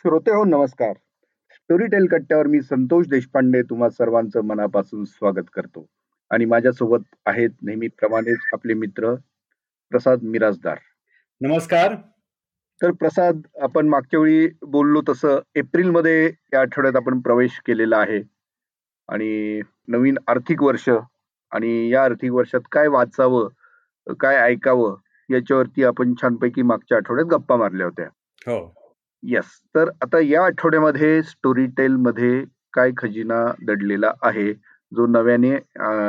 श्रोते हो नमस्कार. स्टोरी टेल कट्ट्यावर मी संतोष देशपांडे तुम्हा सर्वांचं मनापासून स्वागत करतो. आणि माझ्यासोबत आहेत नेहमीप्रमाणेच आपले मित्र प्रसाद मिराजदार नमस्कार. तर प्रसाद आपण मागच्या वेळी बोललो तसं एप्रिलमध्ये या आठवड्यात आपण प्रवेश केलेला आहे. आणि नवीन आर्थिक वर्ष आणि या आर्थिक वर्षात काय वाचावं काय ऐकावं याच्यावरती आपण छानपैकी मागच्या आठवड्यात गप्पा मारल्या होत्या. हो. येस तर आता या आठवड्यामध्ये स्टोरी टेल मध्ये काय खजिना दडलेला आहे जो नव्याने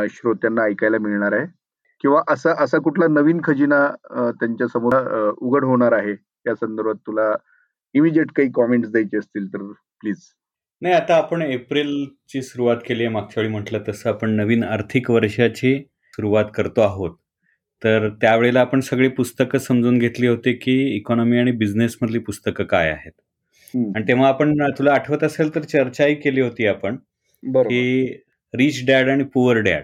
श्रोत्यांना ऐकायला मिळणार आहे? किंवा असा असा कुठला नवीन खजिना त्यांच्यासमोर उघड होणार आहे? या संदर्भात तुला इमिजिएट काही कॉमेंट्स द्यायचे असतील तर प्लीज नाही आता आपण एप्रिलची सुरुवात केली आहे मागच्या वेळी म्हटलं तसं आपण नवीन आर्थिक वर्षाची सुरुवात करतो आहोत. तर त्यावेळेला आपण सगळी पुस्तकं समजून घेतली होती की इकॉनॉमी आणि बिझनेस मधली पुस्तकं काय आहेत. आणि तेव्हा आपण तुला आठवत असेल तर चर्चाही केली होती आपण की रिच डॅड आणि पुअर डॅड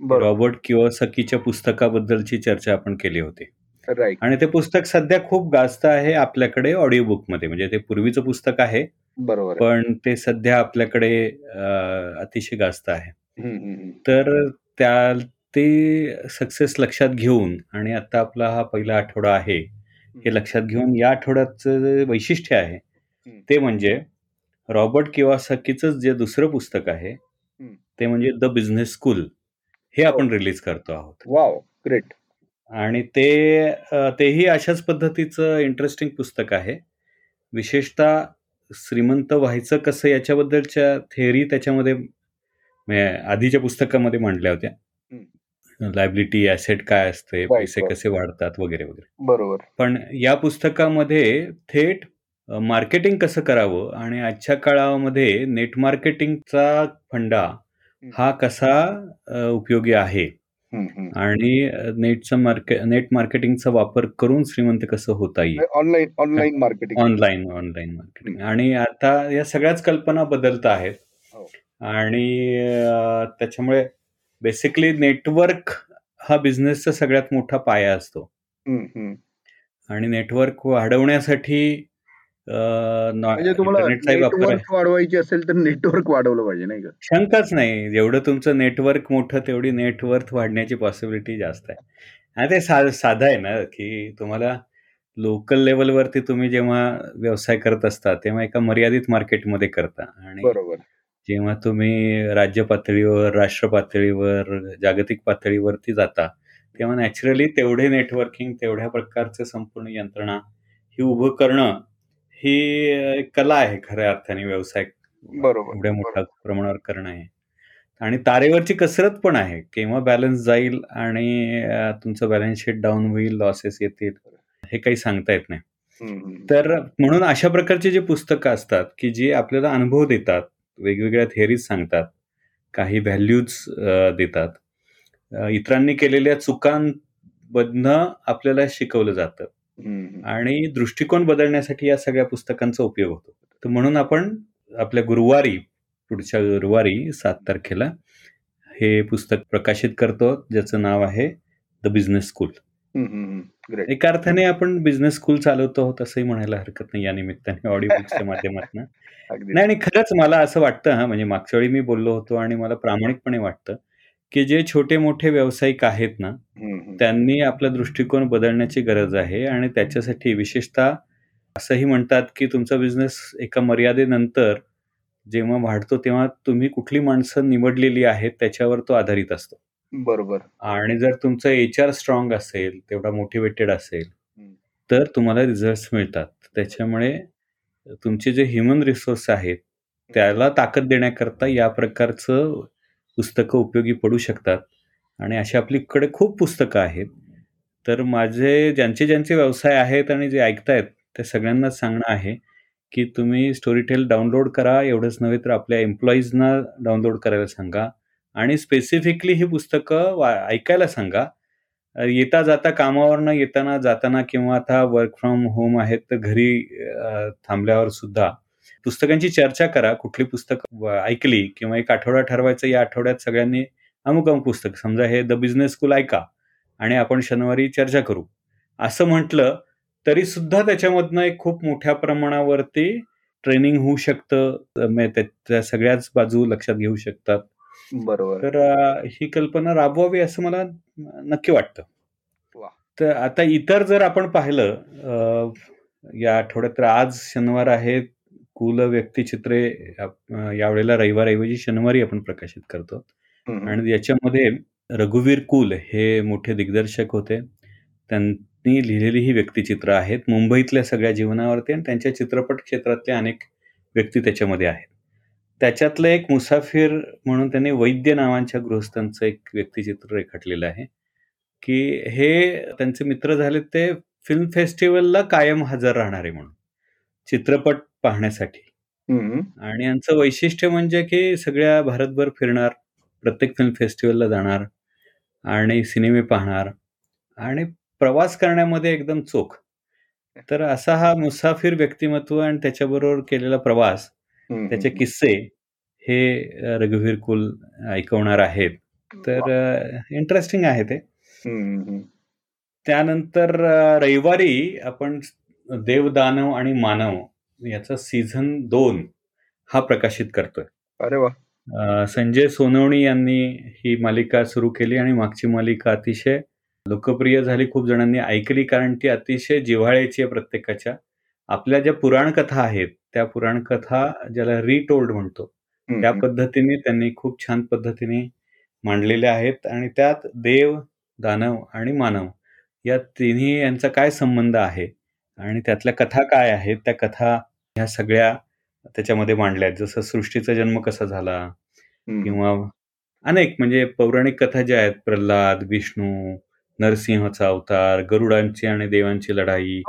रॉबर्ट किओसकीच्या पुस्तकाबद्दलची चर्चा आपण केली होती. आणि ते पुस्तक सध्या खूप गाजत आहे आपल्याकडे ऑडिओ बुकमध्ये म्हणजे ते पूर्वीचं पुस्तक आहे बरोबर. पण ते सध्या आपल्याकडे अतिशय गाजत आहे. तर त्या ते सक्सेस लक्षात घेऊन आणि आता आपला हा पहिला आठवडा आहे हे लक्षात घेऊन या आठवड्याचं जे वैशिष्ट्य आहे ते म्हणजे रॉबर्ट किवासाकीचं जे दुसरं पुस्तक आहे. ते म्हणजे द बिझनेस स्कूल हे आपण रिलीज करतो आहोत. वाव ग्रेट आणि ते अ, तेही अशाच पद्धतीचं इंटरेस्टिंग पुस्तक आहे. विशेषतः श्रीमंत व्हायचं कसं याच्याबद्दलच्या थेअरी त्याच्यामध्ये म्हणजे आधीच्या पुस्तकामध्ये मांडल्या होत्या. लायबिलिटी ॲसेट काय असते पैसे. कसे वाढतात वगैरे वगैरे. बरोबर. पण या पुस्तकामध्ये थेट मार्केटिंग कसं करावं आणि आजच्या काळामध्ये नेट मार्केटिंगचा फंडा हा कसा उपयोगी आहे. आणि नेटचं मार्के नेट मार्केटिंगचा वापर करून श्रीमंत कसं होता येईल? Online online marketing online online marketing आणि आता या सगळ्याच कल्पना बदलत आहेत. हो. आणि त्याच्यामुळे बेसिकली नेटवर्क हा बिझनेसचा सगळ्यात मोठा पाया असतो. आणि नेटवर्क वाढवण्यासाठी म्हणजे तुम्हाला नेटवर्क वाढवायची असेल तर नेटवर्क वाढवलं पाहिजे नाही का? शंकाच नाही. जेवढं तुमचं नेटवर्क मोठं तेवढी नेटवर्थ वाढण्याची पॉसिबिलिटी जास्त आहे. आणि ते सा साधं आहे ना की तुम्हाला लोकल लेवलवरती तुम्ही जेव्हा व्यवसाय करत असता तेव्हा एका मर्यादित मार्केटमध्ये करता. आणि बरोबर. जेव्हा तुम्ही राज्य पातळीवर राष्ट्र पातळीवर जागतिक पातळीवरती जाता तेव्हा नॅचरली तेवढे नेटवर्किंग तेवढ्या प्रकारचे संपूर्ण यंत्रणा ही उभं करणं ही एक कला आहे खऱ्या अर्थाने व्यवसाय बरोबर, एवढ्या मोठ्या प्रमाणावर करणं आहे आणि तारेवरची कसरत पण आहे केव्हा बॅलन्स जाईल आणि अं, तुमचं बॅलन्स शीट डाऊन होईल लॉसेस येतील हे काही सांगता येत नाही. तर म्हणून अशा प्रकारची जी पुस्तकं असतात की जी आपल्याला अनुभव देतात वेगवेगळ्या थेअरीज सांगतात काही व्हॅल्यूज देतात. इतरांनी केलेल्या चुकांमधनं आपल्याला शिकवलं जातं. आणि दृष्टिकोन बदलण्यासाठी या सगळ्या पुस्तकांचा उपयोग होतो. तर म्हणून आपण आपल्या गुरुवारी पुढच्या गुरुवारी सात तारखेला हे पुस्तक प्रकाशित करतो ज्याचं नाव आहे द बिझनेस स्कूल एका अर्थाने आपण बिझनेस स्कूल चालवतो आहोत असंही म्हणायला हरकत नाही या निमित्ताने ऑडिओ बुक्सच्या माध्यमातून. नाही आणि खरंच मला असं वाटतं हा म्हणजे मागच्या वेळी मी बोललो होतो आणि मला प्रामाणिकपणे वाटतं की जे छोटे मोठे व्यावसायिक आहेत ना. त्यांनी आपला दृष्टिकोन बदलण्याची गरज आहे आणि त्याच्यासाठी विशेषतः असंही म्हणतात की तुमचा बिझनेस एका मर्यादेनंतर जेव्हा वाढतो तेव्हा तुम्ही कुठली माणसं निवडलेली आहेत त्याच्यावर तो आधारित असतो बरोबर आणि जर तुमचं एच आर स्ट्रॉंग असेल तेवढा मोटिवेटेड असेल. तर तुम्हाला रिझल्ट मिळतात त्याच्यामुळे तुमचे जे ह्युमन रिसोर्स आहेत त्याला ताकद देण्याकरता या प्रकारचं पुस्तकं उपयोगी पडू शकतात. आणि अशी आपलीकडे खूप पुस्तकं आहेत. तर माझे ज्यांचे ज्यांचे व्यवसाय आहेत आणि जे ऐकतायत त्या सगळ्यांनाच सांगणं आहे की तुम्ही स्टोरीटेल डाउनलोड करा. एवढंच नव्हे तर आपल्या एम्प्लॉईजना डाउनलोड करायला सांगा. आणि स्पेसिफिकली ही पुस्तकं वा ऐकायला सांगा. येता जाता कामावरनं येताना जाताना किंवा आता वर्क फ्रॉम होम आहेत तर घरी थांबल्यावर सुद्धा पुस्तकांची चर्चा करा. कुठली पुस्तक ऐकली किंवा एक आठवडा ठरवायचं या आठवड्यात सगळ्यांनी अमुक अमुक पुस्तक समजा हे द बिझनेस स्कूल ऐका आणि आपण शनिवारी चर्चा करू. असं म्हटलं तरी सुद्धा त्याच्यामधनं एक खूप मोठ्या प्रमाणावरती ट्रेनिंग होऊ शकतं. त्या सगळ्याच बाजू लक्षात घेऊ शकतात. बरोबर. तर ही कल्पना राबवावी असं मला नक्की वाटतं. तर आता इतर जर आपण पाहिलं या आठवड्यात तर आज शनिवार आहे कुल व्यक्तिचित्रे यावेळेला रविवारऐवजी शनिवारी आपण प्रकाशित करतो. आणि याच्यामध्ये रघुवीर कुल हे मोठे दिग्दर्शक होते. त्यांनी लिहिलेली ही व्यक्तिचित्र आहेत मुंबईतल्या सगळ्या जीवनावरती आणि त्यांच्या चित्रपट क्षेत्रातले अनेक व्यक्ती त्याच्यामध्ये आहेत. त्याच्यातलं एक मुसाफिर म्हणून त्यांनी वैद्य नावांच्या गृहस्थांचं एक व्यक्तिचित्र रेखाटलेलं आहे की हे त्यांचे मित्र झाले ते फिल्म फेस्टिवलला कायम हजर राहणारे म्हणून चित्रपट पाहण्यासाठी. आणि यांचं वैशिष्ट्य म्हणजे की सगळ्या भारतभर फिरणार प्रत्येक फिल्म फेस्टिवलला जाणार आणि सिनेमे पाहणार आणि प्रवास करण्यामध्ये एकदम चोख. तर असा हा मुसाफिर व्यक्तिमत्व आणि त्याच्याबरोबर केलेला प्रवास त्याचे किस्से हे रघुवीर कुल ऐकवणार आहेत. तर इंटरेस्टिंग आहे ते. त्यानंतर रविवारी आपण देव दानव आणि मानव याचा सीझन दोन हा प्रकाशित करतोय. अरे वा संजय सोनवणी यांनी ही मालिका सुरू केली आणि मागची मालिका अतिशय लोकप्रिय झाली. खूप जणांनी ऐकली कारण ती अतिशय जिव्हाळ्याची आहे प्रत्येकाच्या. आपल्या ज्या पुराण कथा आहेत त्या पुराण कथा ज्याला रिटोल्ड म्हणतो त्या पद्धतीने त्यांनी खूप छान पद्धतीने मांडलेल्या आहेत आणि त्यात देव दानव आणि मानव या तिन्ही यांचा काय संबंध आहे आणि त्यातल्या कथा काय आहेत त्या कथा ह्या सगळ्या त्याच्यामध्ये मांडल्या आहेत. जसं सृष्टीचा जन्म कसा झाला किंवा अनेक म्हणजे पौराणिक कथा ज्या आहेत प्रल्हाद विष्णू नरसिंहचा अवतार गरुडांची आणि देवांची लढाई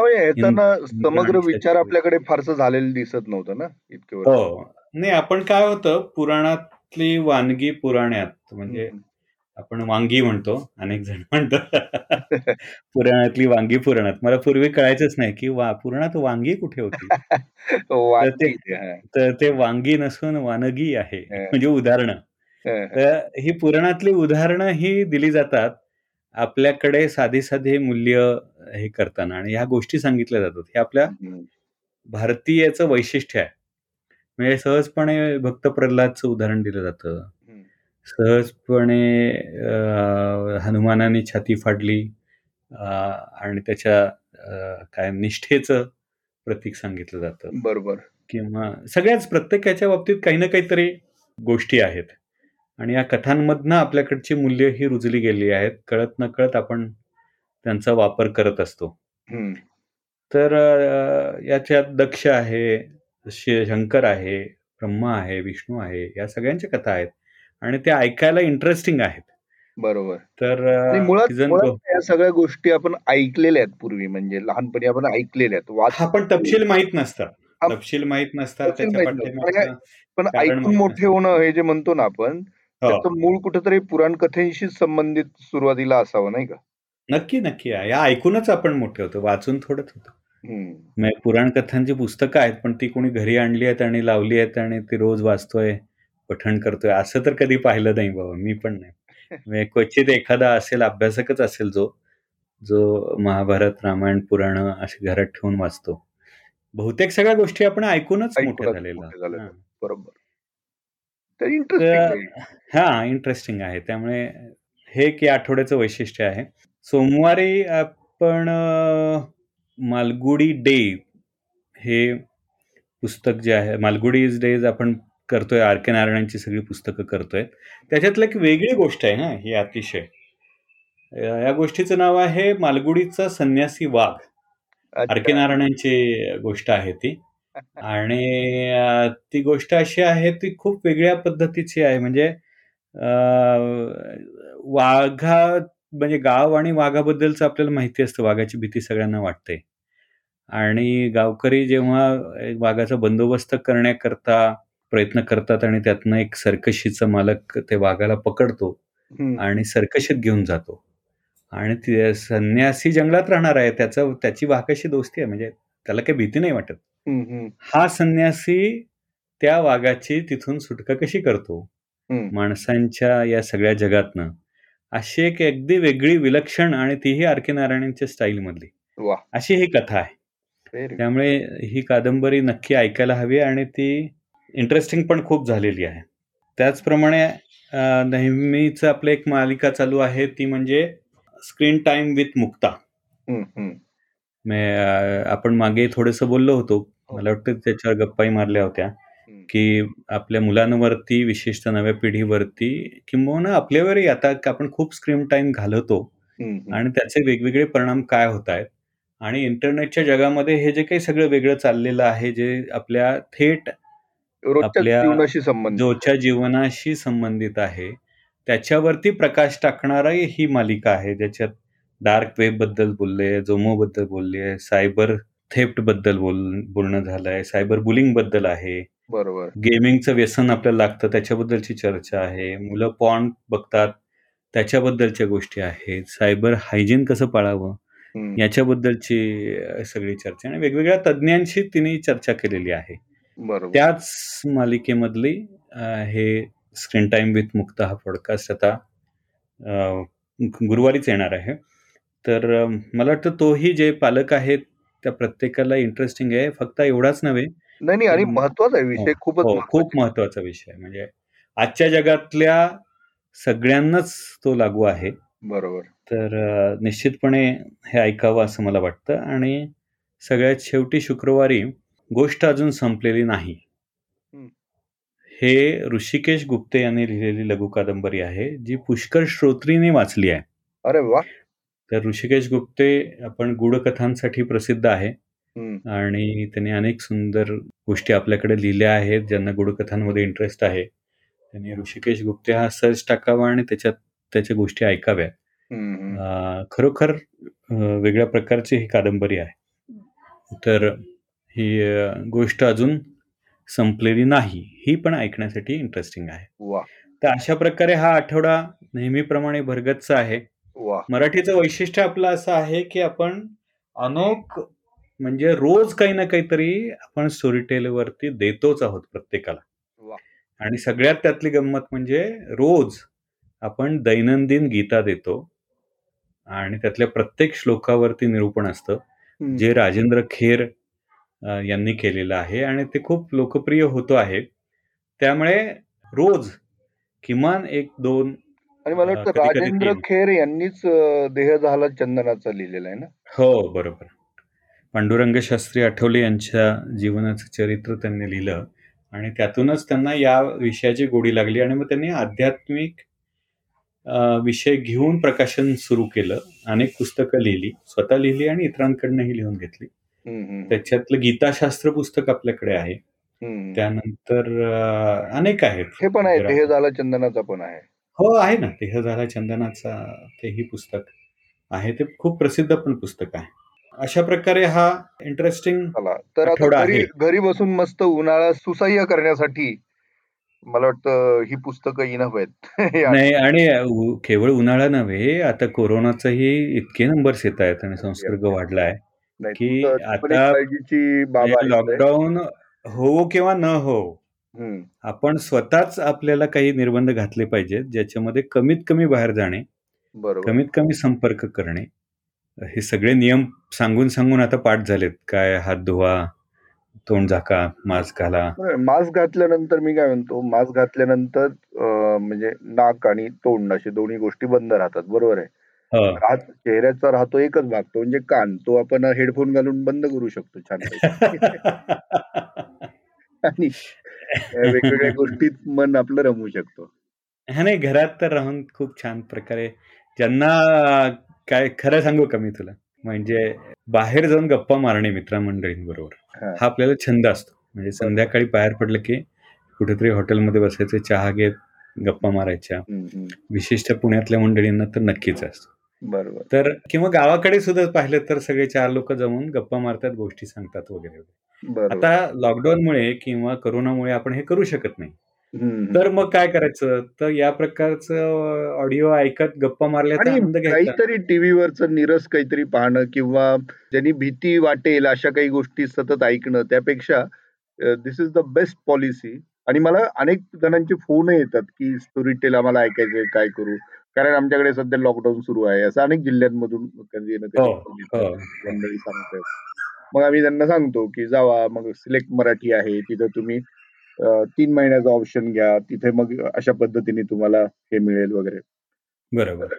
समग्र विचार आपल्याकडे फारसं झालेलं दिसत नव्हतं ना इतकं हो. नाही आपण काय होतं पुराणातली वानगी पुराण्यात म्हणजे आपण वांगी म्हणतो अनेक जण म्हणतो पुराणातली वांगी पुराणात. मला पूर्वी कळायचंच नाही की वा पुराणात वांगी कुठे होती? तर ते वांगी नसून वानगी आहे म्हणजे उदाहरणं. तर ही पुराणातली उदाहरणं ही दिली जातात आपल्याकडे साधी साधी मूल्य हे करताना आणि ह्या गोष्टी सांगितल्या जातात. हे आपल्या भारतीयाचं वैशिष्ट्य आहे. म्हणजे सहजपणे भक्त प्रल्हादचं उदाहरण दिलं जातं. सहजपणे हनुमानाने छाती फाडली आणि त्याच्या काय निष्ठेचं प्रतीक सांगितलं जातं. बरोबर. किंवा सगळ्याच प्रत्येकाच्या बाबतीत काही ना काहीतरी गोष्टी आहेत. आणि या कथांमधनं आपल्याकडची मूल्य ही रुजली गेली आहेत. कळत न कळत आपण त्यांचा वापर करत असतो. तर याच्यात दक्ष आहे शंकर आहे ब्रह्मा आहे विष्णू आहे या सगळ्यांच्या कथा आहेत. आणि त्या ऐकायला इंटरेस्टिंग आहेत. बरोबर. तर मुळात या सगळ्या गोष्टी आपण ऐकलेल्या आहेत पूर्वी म्हणजे लहानपणी आपण ऐकलेल्या आहेत. आपण तपशील माहीत नसतात. तपशील माहीत नसतात त्याच्या पण ऐकून मोठे होणं हे जे म्हणतो ना आपण त्याचं मूळ कुठेतरी पुराण कथेशी संबंधित सुरुवातीला असावं नाही का? नक्की नक्की. या ऐकूनच आपण मोठे होतो वाचून थोडंच होतो पुराण कथांची पुस्तकं आहेत पण ती कोणी घरी आणली आहेत आणि लावली आहेत आणि ती रोज वाचतोय पठण करतोय असं तर कधी पाहिलं नाही बाबा मी पण नाही. क्वचित एखादा असेल अभ्यासकच असेल जो जो महाभारत रामायण पुराण असे घरात ठेवून वाचतो. बहुतेक सगळ्या गोष्टी आपण ऐकूनच मोठ्या झालेल्या. बरोबर. हा इंटरेस्टिंग आहे. त्यामुळे हे एक आठवड्याचं वैशिष्ट्य आहे. सोमवारी आपण मालगुडी डे हे पुस्तक जे आहे मालगुडी डेज आपण करतोय आर के नारायणांची सगळी पुस्तकं करतोय. त्याच्यातलं एक वेगळी गोष्ट आहे ना ही अतिशय. या गोष्टीचं नाव आहे मालगुडीचा संन्यासी वाघ. आर के नारायणांची गोष्ट आहे ती. आणि ती गोष्ट अशी आहे ती खूप वेगळ्या पद्धतीची आहे. म्हणजे वाघा म्हणजे गाव आणि वाघाबद्दलच आपल्याला माहिती असतं वाघाची भीती सगळ्यांना वाटते. आणि गावकरी जेव्हा वाघाचा बंदोबस्त करण्याकरता प्रयत्न करतात आणि त्यातनं एक सर्कशीचा मालक ते वाघाला पकडतो आणि सर्कशीत घेऊन जातो. आणि संन्यासी जंगलात राहणार आहे त्याचं त्याची वाघाशी दोस्ती आहे. म्हणजे त्याला काही भीती नाही वाटत. हा संन्यासी त्या वाघाची तिथून सुटका कशी करतो? माणसांच्या या सगळ्या जगातनं अशी एक अगदी वेगळी विलक्षण आणि तीही आर के नारायणांच्या स्टाईल मधली अशी ही कथा आहे. त्यामुळे ही कादंबरी नक्की ऐकायला हवी आणि ती इंटरेस्टिंग पण खूप झालेली आहे. त्याचप्रमाणे अ, नेहमीच आपलं एक मालिका चालू आहे ती म्हणजे स्क्रीन टाइम विथ मुक्ता. अ, आपण मागे थोडंसं बोललो होतो हो. मला वाटतं त्याच्यावर गप्पाही मारल्या होत्या. की आपल्या मुलांवरती विशेषतः नव्या पिढीवरती किंबहुना आपल्यावरही आता आपण खूप स्क्रीन टाइम घालवतो. आणि त्याचे वेगवेगळे परिणाम काय होत आहेत आणि इंटरनेटच्या जगामध्ये हे जे काही सगळं वेगळं चाललेलं आहे जे आपल्या थेट आपल्या जीवनाशी संबंधित रोजच्या जीवनाशी संबंधित आहे त्याच्यावरती प्रकाश टाकणारी ही मालिका आहे ज्याच्यात डार्क वेबबद्दल बोलले जोमो बद्दल बोलले सायबर थेफ्टबद्दल बोल बोलणं झालंय सायबर बुलिंगबद्दल आहे. बरोबर. गेमिंगचं व्यसन आपल्याला लागतं त्याच्याबद्दलची चर्चा आहे. मुलं पॉन बघतात त्याच्याबद्दलच्या गोष्टी आहेत. सायबर हायजीन कसं पाळावं. याच्याबद्दलची सगळी चर्चा आणि वेगवेगळ्या तज्ज्ञांशी तिने चर्चा केलेली आहे. त्याच मालिकेमधली हे स्क्रीन टाइम विथ मुक्ता हा पॉडकास्ट आता गुरुवारीच येणार आहे. तर मला वाटतं तोही जे पालक आहेत त्या प्रत्येकाला इंटरेस्टिंग आहे. फक्त एवढाच नव्हे नाही नाही आणि हम्म. महत्त्वाचा आहे विषय खूपच हो महत्त्वाचा खूप महत्त्वाचा विषय म्हणजे आजच्या जगातल्या सगळ्यांनाच तो लागू आहे. बरोबर. तर निश्चितपणे हे ऐकावं असं मला वाटतं. आणि सगळ्यात शेवटी शुक्रवारी गोष्ट अजून संपलेली नाही. हं. हे ऋषिकेश गुप्ते यांनी लिहिलेली लघु कादंबरी आहे जी पुष्कर श्रोत्रीने वाचली आहे. अरे वा! तर ऋषिकेश गुप्ते आपण गूढकथांसाठी प्रसिद्ध आहे. आणि त्यांनी अनेक सुंदर गोष्टी आपल्याकडे लिहिल्या आहेत ज्यांना गूढकथांमध्ये इंटरेस्ट आहे. त्यांनी ऋषिकेश गुप्ते हा सर्च टाकावा आणि त्याच्यात त्याच्या गोष्टी ऐकाव्या खरोखर वेगळ्या प्रकारची ही कादंबरी आहे. तर ही गोष्ट अजून संपलेली नाही. ही पण ऐकण्यासाठी इंटरेस्टिंग आहे. तर अशा प्रकारे हा आठवडा नेहमीप्रमाणे भरगतचा आहे. वा. मराठीचं वैशिष्ट्य आपलं असं आहे की आपण अनेक म्हणजे रोज काही ना काहीतरी आपण स्टोरी टेलवरती देतोच आहोत प्रत्येकाला. आणि सगळ्यात त्यातली गंमत म्हणजे रोज आपण दैनंदिन गीता देतो आणि त्यातल्या प्रत्येक श्लोकावरती निरूपण असतं. जे राजेंद्र खेर यांनी केलेलं आहे आणि ते खूप लोकप्रिय होतो आहे. त्यामुळे रोज किमान एक दोन आणि मला वाटतं राजेंद्र. खेर यांनीच देह झाला चंदनाचा लिहिलेला आहे ना? हो बरोबर. पांडुरंग शास्त्री आठवले यांच्या जीवनाचं चरित्र त्यांनी लिहिलं आणि त्यातूनच त्यांना या विषयाची गोडी लागली आणि मग त्यांनी आध्यात्मिक विषय घेऊन प्रकाशन सुरू केलं. अनेक पुस्तकं लिहिली. स्वतः लिहिली आणि इतरांकडनंही लिहून घेतली. त्याच्यातलं गीताशास्त्र पुस्तक आपल्याकडे आहे. त्यानंतर अनेक आहेत. हे पण आहे. देह झाला चंदनाचा पण आहे. हो आहे ना. देह झाला चंदनाचा तेही पुस्तक आहे. ते खूप प्रसिद्ध पण पुस्तक आहे. अशा प्रकारे हा इंटरेस्टिंग चला तर आता आठवडा घरी आहे. घरी बसून मस्त उन्हाळा सुसह्य करण्यासाठी मला वाटतं ही पुस्तकं इनफ आहेत नाही आणि उ- केवळ उन्हाळा नव्हे आता कोरोनाचाही इतके नंबर्स येत आहेत आणि संसर्ग वाढलाय नाही, की तुमचं- ती पण एक आता काळजीची बाब म्हणजे आहे. लॉकडाऊन हो किंवा न हो. आपण स्वतःच आपल्याला काही निर्बंध घातले पाहिजेत ज्याच्यामध्ये कमीत कमी बाहेर जाणे बरोबर. कमीत कमी संपर्क करणे. हे सगळे नियम सांगून सांगून आता पाठ झालेत. काय हात धुवा तोंड झाका मास्क घाला. मास्क घातल्यानंतर मी काय म्हणतो मास्क घातल्यानंतर अं, म्हणजे नाक आणि तोंड असे दोन्ही गोष्टी बंद राहतात. बरोबर आहे? हो. राहत चेहऱ्याचा राहतो एकच भाग तो म्हणजे कान. तो आपण हेडफोन घालून बंद करू शकतो छान आणि वेगवेगळ्या गोष्टीत मन आपलं रमू शकतो. हा नाही घरात तर राहून खूप छान प्रकारे ज्यांना काय खरं सांगू का मी तुला? म्हणजे बाहेर जाऊन गप्पा मारणे मित्रमंडळींबरोबर हा. हा आपल्याला छंद असतो. म्हणजे संध्याकाळी बाहेर पडलं की कुठेतरी हॉटेलमध्ये बसायचं चहा घेत गप्पा मारायच्या. विशिष्ट पुण्यातल्या मंडळींना तर नक्कीच असतो. बरोबर. तर किंवा गावाकडे सुद्धा पाहिलं तर सगळे चार लोक जमून गप्पा मारतात गोष्टी सांगतात वगैरे. बरोबर. आता लॉकडाऊनमुळे किंवा करोनामुळे आपण हे करू शकत नाही. तर मग काय करायचं? तर या प्रकारचं ऑडिओ ऐकत गप्पा मारल्याचा आनंद आणि घ्यायचा. काहीतरी टीव्हीवरच निरस काहीतरी पाहणं किंवा ज्यांनी भीती वाटेल अशा काही गोष्टी सतत ऐकणं त्यापेक्षा this is the best policy आणि मला अनेक जणांचे फोन येतात की स्टोरी टेल आम्हाला ऐकायचंय काय करू? कारण आमच्याकडे सध्या लॉकडाऊन सुरू आहे. असं अनेक जिल्ह्यांमधून कधी ना हो कधी हो. मंडळी सांगतात मग आम्ही त्यांना सांगतो की जावा मग सिलेक्ट मराठी आहे तिथं तुम्ही तीन महिन्याचा ऑप्शन घ्या तिथे मग अशा पद्धतीने तुम्हाला हे मिळेल वगैरे. बरोबर.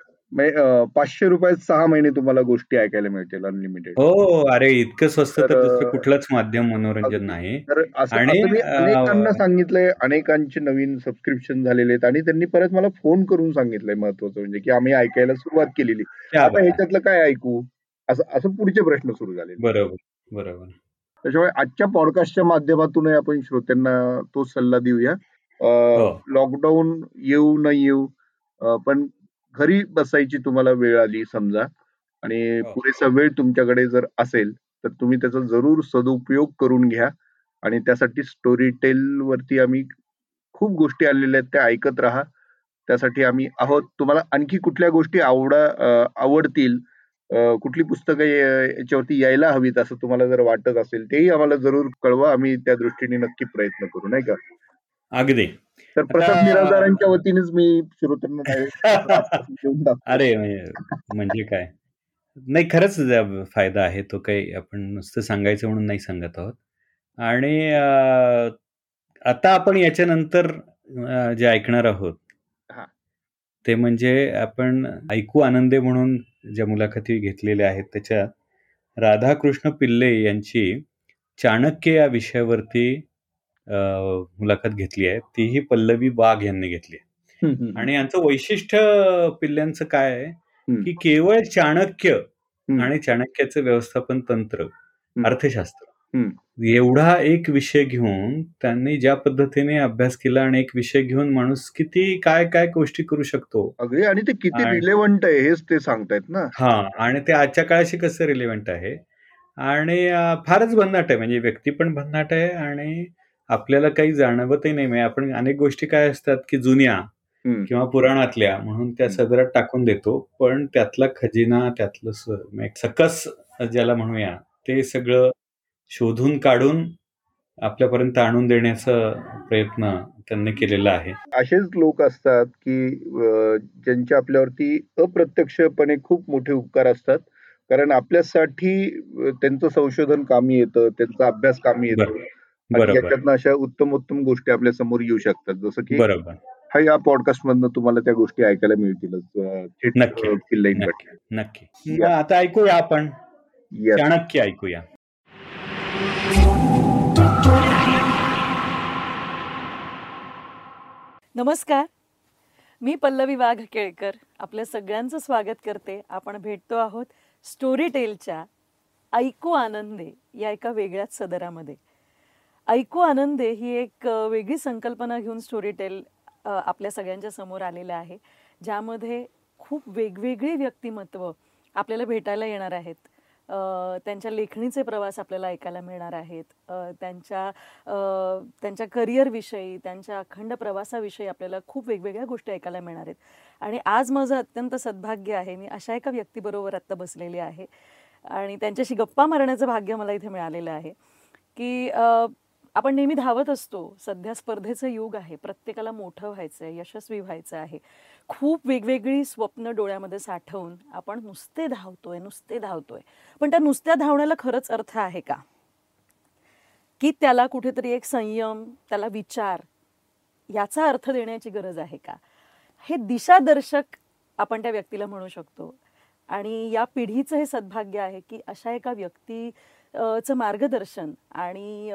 पाचशे रुपयात सहा महिने तुम्हाला गोष्टी ऐकायला मिळतील अनलिमिटेड हो अरे इतकं स्वस्त तर कुठलंच माध्यम मनोरंजन नाही. तर आणि, अनेकांना सांगितलंय अनेकांचे नवीन सबस्क्रिप्शन झालेले आहेत आणि त्यांनी परत मला फोन करून सांगितलंय महत्वाचं म्हणजे की आम्ही ऐकायला सुरुवात केलेली. आता. ह्याच्यातलं काय ऐकू? असं असं पुढचे प्रश्न सुरू झाले बरोबर. बरोबर त्याच्यामुळे आजच्या पॉडकास्टच्या माध्यमातूनही आपण श्रोत्यांना तो सल्ला देऊया हो. लॉकडाऊन येऊ न येऊ पण घरी बसायची तुम्हाला वेळ आली समजा आणि हो. पुरेसा वेळ तुमच्याकडे जर असेल तर तुम्ही त्याचा जरूर सदुपयोग करून घ्या आणि त्यासाठी स्टोरी टेल वरती आम्ही खूप गोष्टी आलेल्या आहेत त्या ऐकत राहा त्यासाठी आम्ही आहोत तुम्हाला आणखी कुठल्या गोष्टी आवडा आवडतील कुठली पुस्तकं याच्यावरती यायला हवीत असं तुम्हाला जर वाटत असेल तेही आम्हाला जरूर कळवा. आम्ही त्या दृष्टीने नक्की प्रयत्न करू नाही का? अगदी. तर प्रसाद बिराजदारांच्या वतीनेच मी श्रोत्यांना. अरे म्हणजे म्हणजे काय? नाही खरंच फायदा आहे. तो काही आपण नुसतं सांगायचं म्हणून नाही सांगत आहोत. आणि आता आपण याच्यानंतर जे ऐकणार आहोत. ते म्हणजे आपण ऐकू आनंदे म्हणून ज्या मुलाखती घेतलेल्या आहेत त्याच्यात राधाकृष्ण पिल्ले यांची चाणक्य या विषयावरती मुलाखत घेतली आहे तीही पल्लवी वाघ यांनी घेतली आहे. आणि यांचं वैशिष्ट्य पिल्ल्यांचं काय आहे. की केवळ चाणक्य. आणि चाणक्याचं व्यवस्थापन तंत्र अर्थशास्त्र एवढा एक विषय घेऊन त्यांनी ज्या पद्धतीने अभ्यास केला आणि एक विषय घेऊन माणूस किती काय काय गोष्टी करू शकतो. अगदी. आणि ते किती आणि- रिलेव्हंट आहे हेच ते सांगतायत ना. हा आणि ते आजच्या काळाशी कसं रिलेव्हंट आहे? आणि अं, फारच भन्नाट आहे. म्हणजे व्यक्ती पण भन्नाट आहे आणि आपल्याला काही जाणवतही नाही. म्हणजे आपण अनेक गोष्टी काय असतात की जुन्या. किंवा पुराणातल्या म्हणून त्या. सदरात टाकून देतो. पण त्यातला खजिना त्यातलं स- म्हणजे सकस ज्याला म्हणूया ते सगळं शोधून काढून आपल्यापर्यंत आणून देण्याचा प्रयत्न त्यांनी केलेला आहे. असेच लोक असतात की अं, ज्यांचे आपल्यावरती अप्रत्यक्षपणे खूप मोठे उपकार असतात. कारण आपल्यासाठी त्यांचं संशोधन कामी येतं त्यांचा अभ्यास कामी येतो. बरोबर. आणि बरोबर. याच्यातनं अशा उत्तम उत्तम गोष्टी आपल्यासमोर येऊ शकतात. जसं की बरोबर. हा या पॉडकास्ट मधनं तुम्हाला त्या गोष्टी ऐकायला मिळतीलच. नक्की. नक्की. आता ऐकूया आपण. चाणक्य ऐकूया. नमस्कार. मी पल्लवी वाघ केळकर आपल्या सगळ्यांचं स्वागत करते. आपण भेटतो आहोत स्टोरी टेलच्या ऐकू आनंदे या एका वेगळ्याच सदरामध्ये. ऐकू आनंदे ही एक वेगळी संकल्पना घेऊन स्टोरी टेल आपल्या सगळ्यांच्या समोर आलेलं आहे. ज्यामध्ये खूप वेगवेगळी व्यक्तिमत्व आपल्याला भेटायला येणार आहेत. त्यांच्या लेखणीचे प्रवास आपल्याला ऐकायला मिळणार आहेत. त्यांच्या त्यांच्या करिअरविषयी त्यांच्या अखंड प्रवासाविषयी आपल्याला खूप वेगवेगळ्या गोष्टी ऐकायला मिळणार आहेत. आणि आज माझं अत्यंत सद्भाग्य आहे. मी अशा एका व्यक्तीबरोबर आत्ता बसलेली आहे. आणि त्यांच्याशी गप्पा मारण्याचं भाग्य मला इथे मिळालेलं आहे. की आपण नेहमी धावत असतो. सध्या स्पर्धेचं युग आहे. प्रत्येकाला मोठं व्हायचं आहे यशस्वी व्हायचं आहे. खूप वेगवेगळी स्वप्न डोळ्यामध्ये साठवून आपण नुसते धावतोय नुसते धावतोय. पण त्या नुसत्या धावण्याला खरंच अर्थ आहे का? की त्याला कुठेतरी एक संयम त्याला विचार याचा अर्थ देण्याची गरज आहे का? हे दिशादर्शक आपण त्या व्यक्तीला म्हणू शकतो. आणि या पिढीचं हे सद्भाग्य आहे की अशा एका व्यक्ती चं मार्गदर्शन आणि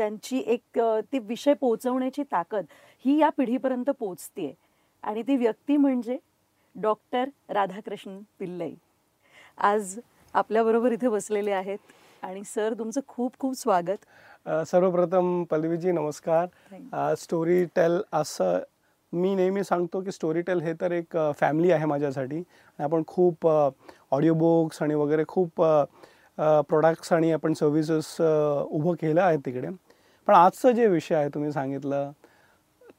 त्यांची एक ती विषय पोहोचवण्याची ताकद ही या पिढीपर्यंत पोचते आणि ती व्यक्ती म्हणजे डॉक्टर राधाकृष्ण पिल्लई. आज आपल्याबरोबर इथे बसलेले आहेत आणि सर तुमचं खूप खूप स्वागत. सर्वप्रथम पल्लवीजी नमस्कार. स्टोरी टेल असं मी नेहमी सांगतो की स्टोरी टेल हे तर एक फॅमिली आहे माझ्यासाठी. आणि आपण खूप ऑडिओ बुक्स आणि वगैरे खूप प्रोडक्ट्स आणि आपण सर्व्हिसेस उभं केलं आहे तिकडे. पण आजचं जे विषय आहे तुम्ही सांगितलं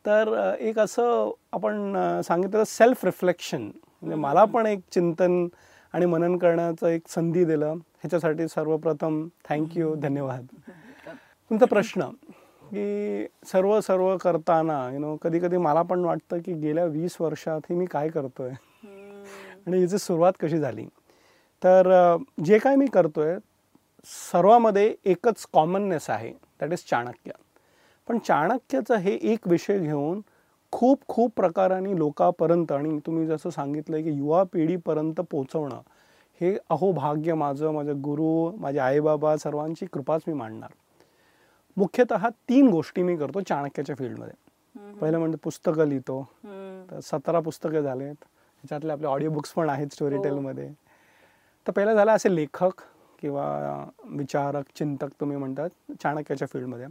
तर एक असं आपण सांगितलं सेल्फ रिफ्लेक्शन म्हणजे मला पण एक चिंतन आणि मनन करण्याचं एक संधी दिलं. ह्याच्यासाठी सर्वप्रथम थँक्यू धन्यवाद. तुमचा प्रश्न की सर्व सर्व करताना यु नो कधी कधी मला पण वाटतं की गेल्या वीस वर्षात हे मी काय करतोय? आणि याची सुरुवात कशी झाली? तर जे काय मी करतोय सर्वामध्ये एकच कॉमननेस आहे. That is Chanakya. पण चाणक्याचं हे एक विषय घेऊन खूप खूप प्रकाराने लोकांपर्यंत आणि तुम्ही जसं सांगितलं की युवा पिढीपर्यंत पोचवणं हे अहो भाग्य माझं माझे गुरु माझे आईबाबा सर्वांची कृपाच मी मांडणार. मुख्यतः तीन गोष्टी मी करतो चाणक्याच्या फील्डमध्ये. पहिलं म्हणजे पुस्तकं लिहितो. तर सतरा पुस्तकं झालेत. त्याच्यातले आपले ऑडिओ बुक्स पण आहेत स्टोरी हो. टेलमध्ये तर पहिलं झालं असे लेखक. किंवा विचारक चिंतक तुम्ही म्हणतात चाणक्याच्या फील्डमध्ये.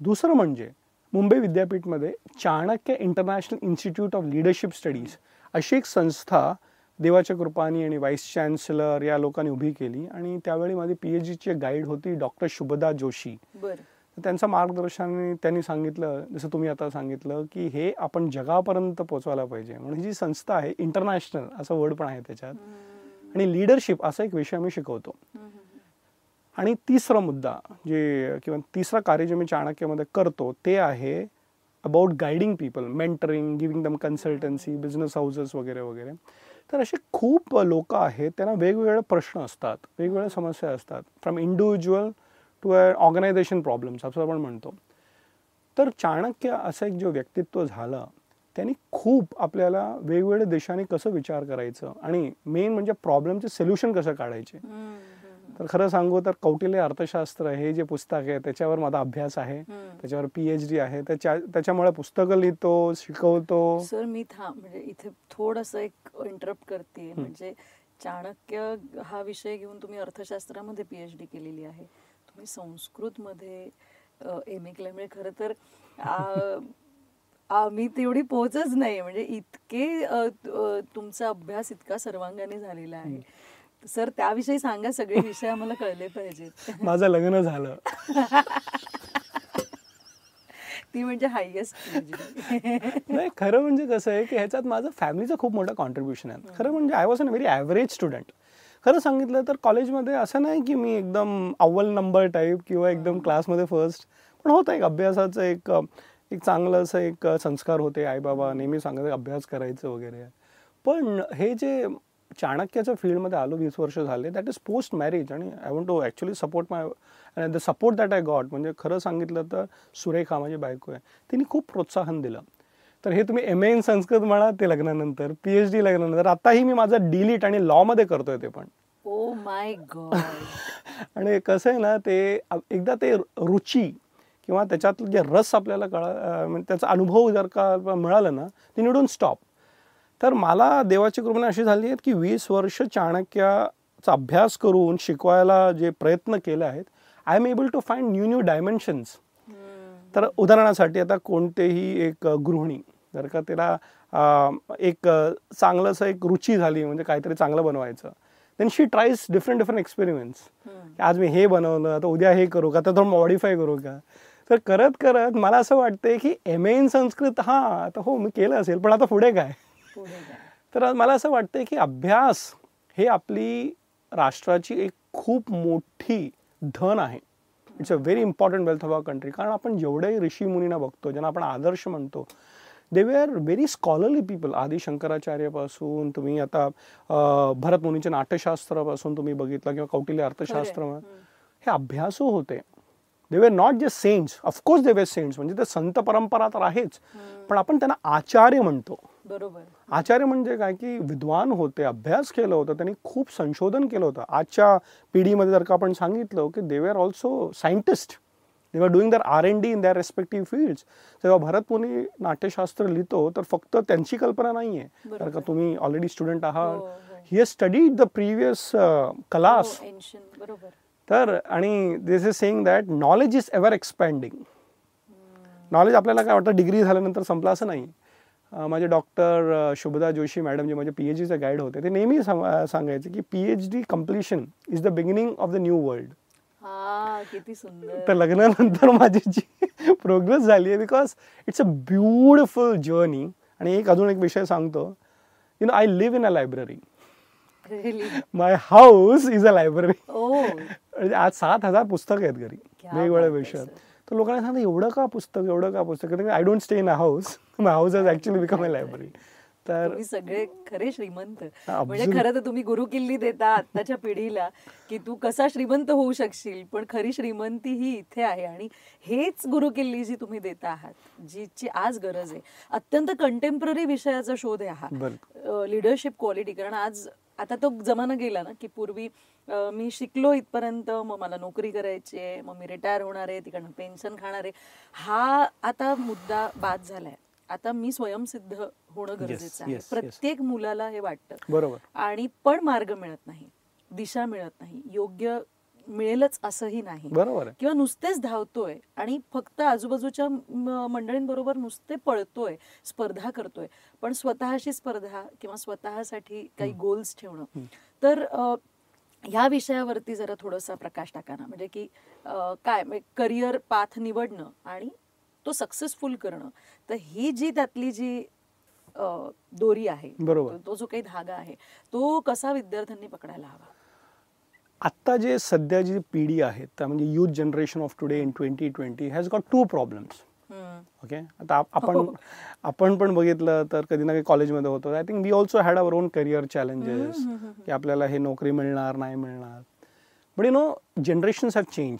दुसरं म्हणजे Mumbai विद्यापीठमध्ये Chanakya International Institute of Leadership Studies अशी एक संस्था देवाच्या कृपानी आणि व्हाईस चान्सलर या लोकांनी उभी केली आणि त्यावेळी माझी पी एच डीची गाईड होती डॉक्टर शुभदा जोशी. त्यांचं मार्गदर्शनाने त्यांनी सांगितलं जसं तुम्ही आता सांगितलं की हे आपण जगापर्यंत पोचवायला पाहिजे. म्हणून ही जी संस्था आहे इंटरनॅशनल असं वर्ड पण आहे त्याच्यात. आणि लिडरशिप असा एक विषय आम्ही शिकवतो. आणि तिसरा मुद्दा जे किंवा तिसरं कार्य जे मी चाणक्यमध्ये करतो ते आहे about guiding people mentoring giving them consultancy business houses वगैरे वगैरे. तर असे खूप लोक आहेत त्यांना वेगवेगळे प्रश्न असतात वेगवेगळ्या समस्या असतात. From individual to a organization problems असं आपण म्हणतो. तर चाणक्य असं एक जो व्यक्तित्व झालं त्यांनी खूप आपल्याला वेगवेगळ्या देशांनी कसं विचार करायचं आणि मेन म्हणजे प्रॉब्लेमचे सोल्युशन कसं काढायचे. तर खरं सांगू तर कौटिल्य अर्थशास्त्र हे जे पुस्तक आहे त्याच्यावर माझा अभ्यास आहे. त्याच्यावर पी एच डी आहे. त्याच्या त्याच्यामुळे पुस्तकं लिहितो शिकवतो. सर मी थांब म्हणजे इथे थोडस एक इंटरप्ट करते. म्हणजे चाणक्य हा विषय घेऊन तुम्ही अर्थशास्त्रामध्ये पीएच डी केलेली आहे. तुम्ही संस्कृत मध्ये एम ए केल्यामुळे खरं तर आ, आ, मी तेवढी पोहोचच नाही. म्हणजे इतके अ, अ, तुमचा अभ्यास इतका सर्वांगाने झालेला आहे. सर त्याविषयी सांगा सगळे विषय आम्हाला कळले पाहिजेत. माझं लग्न झालं. ती म्हणजे हायएस्ट नाही खरं म्हणजे कसं आहे की ह्याच्यात माझं फॅमिलीचं खूप मोठं कॉन्ट्रीब्युशन आहे. खरं म्हणजे I was an very average student खरं सांगितलं तर कॉलेजमध्ये असं नाही की मी एकदम अव्वल नंबर टाईप किंवा एकदम क्लासमध्ये फर्स्ट पण होतं एक अभ्यासाचं एक एक चांगलं असं एक संस्कार होते आईबाबा नेहमी सांगत अभ्यास करायचं वगैरे. पण हे जे चाणक्याच्या फील्डमध्ये आलो वीस वर्ष झाले दॅट इज पोस्ट मॅरेज आणि I want to actually support my the support that I got म्हणजे खरं सांगितलं तर सुरेखा माझी बायको आहे तिने खूप प्रोत्साहन दिलं. तर हे तुम्ही एम ए इन संस्कृत म्हणा ते लग्नानंतर पी एच डी लग्नानंतर आताही मी माझं डीलिट आणि लॉमध्ये करतोय ते पण. ओ माय गॉड आणि कसं आहे ना ते एकदा ते रुची किंवा त्याच्यातलं जे रस आपल्याला कळा म्हणजे त्याचा अनुभव जर का मिळाला ना ती निडून स्टॉप तर मला देवाची कृपा अशी झाली आहेत की वीस वर्ष चाणक्याचा अभ्यास करून शिकवायला जे प्रयत्न केले आहेत I am able to find new new dimensions तर उदाहरणासाठी आता कोणतेही एक गृहिणी जर का तिला एक अ, चांगलं असं एक रुची झाली म्हणजे काहीतरी चांगलं बनवायचं then she tries different different experiments आज मी हे बनवलं आता उद्या हे करू का आता थोडं मॉडिफाय करू का? तर करत करत मला असं वाटतंय की एम ए इन संस्कृत हां आता हो मी केलं असेल पण आता पुढे काय? तर मला असं वाटतंय की अभ्यास हे आपली राष्ट्राची एक खूप मोठी धन आहे. It's a very important wealth of our country कारण आपण जेवढे ऋषी मुनींना बघतो ज्यांना आपण आदर्श म्हणतो they were are very scholarly people आदी शंकराचार्यापासून तुम्ही आता अं, भरत मुनीच्या नाट्यशास्त्रापासून तुम्ही बघितलं किंवा कौटिल्य अर्थशास्त्र. हे अभ्यासू होते. They were not just saints of course they were saints म्हणजे ते संत परंपरा तर आहेच. पण आपण त्यांना आचार्य म्हणतो. बरोबर. आचार्य म्हणजे काय की विद्वान होते अभ्यास केलं होतं त्यांनी खूप संशोधन केलं होतं. आजच्या पिढीमध्ये जर का आपण सांगितलं की they are also scientist they are doing their R and D in their respective fields तेव्हा भरत मुनी नाट्यशास्त्र लिहितो तर फक्त त्यांची कल्पना नाही आहे जर का. तुम्ही ऑलरेडी स्टुडंट आहात. हो, has studied the previous class तर आणि this is saying that knowledge is ever expanding knowledge आपल्याला काय वाटतं डिग्री झाल्यानंतर संपलं असं नाही. माझे डॉक्टर शुभदा जोशी मॅडम जे माझे पी एच डीचे गाईड होते ते नेहमी सांगायचे की P H D completion is the beginning of the new world तर लग्नानंतर माझी जी प्रोग्रेस झाली आहे because it's a beautiful journey आणि एक अजून एक विषय सांगतो. You know I live in a library? My house is a library म्हणजे आज सात हजार पुस्तकं आहेत घरी. वेगवेगळ्या विषयात. तर लोकांना सांगतात एवढं का पुस्तक एवढं का पुस्तक? I don't stay in a house my house has actually become a library तर सगळे खरे श्रीमंत. म्हणजे. खरं तर तुम्ही गुरुकिल्ली देता आत्ताच्या पिढीला की तू कसा श्रीमंत होऊ शकशील पण खरी श्रीमंती ही इथे आहे. आणि हेच गुरुकिल्ली जी तुम्ही देता आहात जीची आज गरज आहे. अत्यंत कंटेम्पररी विषयाचा शोध आहे हा. लिडरशिप क्वालिटी कारण आज आता तो जमाना गेला ना की पूर्वी मी शिकलो इथपर्यंत मग मला नोकरी करायची आहे मग मी रिटायर होणार आहे तिकडनं पेन्शन खाणार आहे. हा आता मुद्दा बाद झालाय. आता मी स्वयंसिद्ध होणं गरजेचं आहे. प्रत्येक मुलाला हे वाटतं. बरोबर. आणि पण मार्ग मिळत नाही दिशा मिळत नाही. योग्य मिळेलच असंही नाही. बरोबर किंवा नुसतेच धावतोय आणि फक्त आजूबाजूच्या मंडळींबरोबर नुसते पळतोय स्पर्धा करतोय पण स्वतःशी स्पर्धा किंवा स्वतःसाठी काही गोल्स ठेवणं. तर ह्या विषयावरती जरा थोडासा प्रकाश टाका ना. म्हणजे की काय करिअर पाथ निवडणं आणि तो सक्सेसफुल करणं. तर ही जी त्यातली जी दोरी आहे बरोबर. तो जो काही धागा आहे तो कसा विद्यार्थ्यांनी पकडायला हवा? आत्ता जे सध्या जी पिढी आहे त्या म्हणजे youth generation of today in twenty twenty has got two problems. Okay आता आप- आपण हो. आपण पण बघितलं तर कधी ना कधी कॉलेजमध्ये होतो. I think we also had our own career challenges की आपल्याला हे नोकरी मिळणार नाही मिळणार. But you know generations have change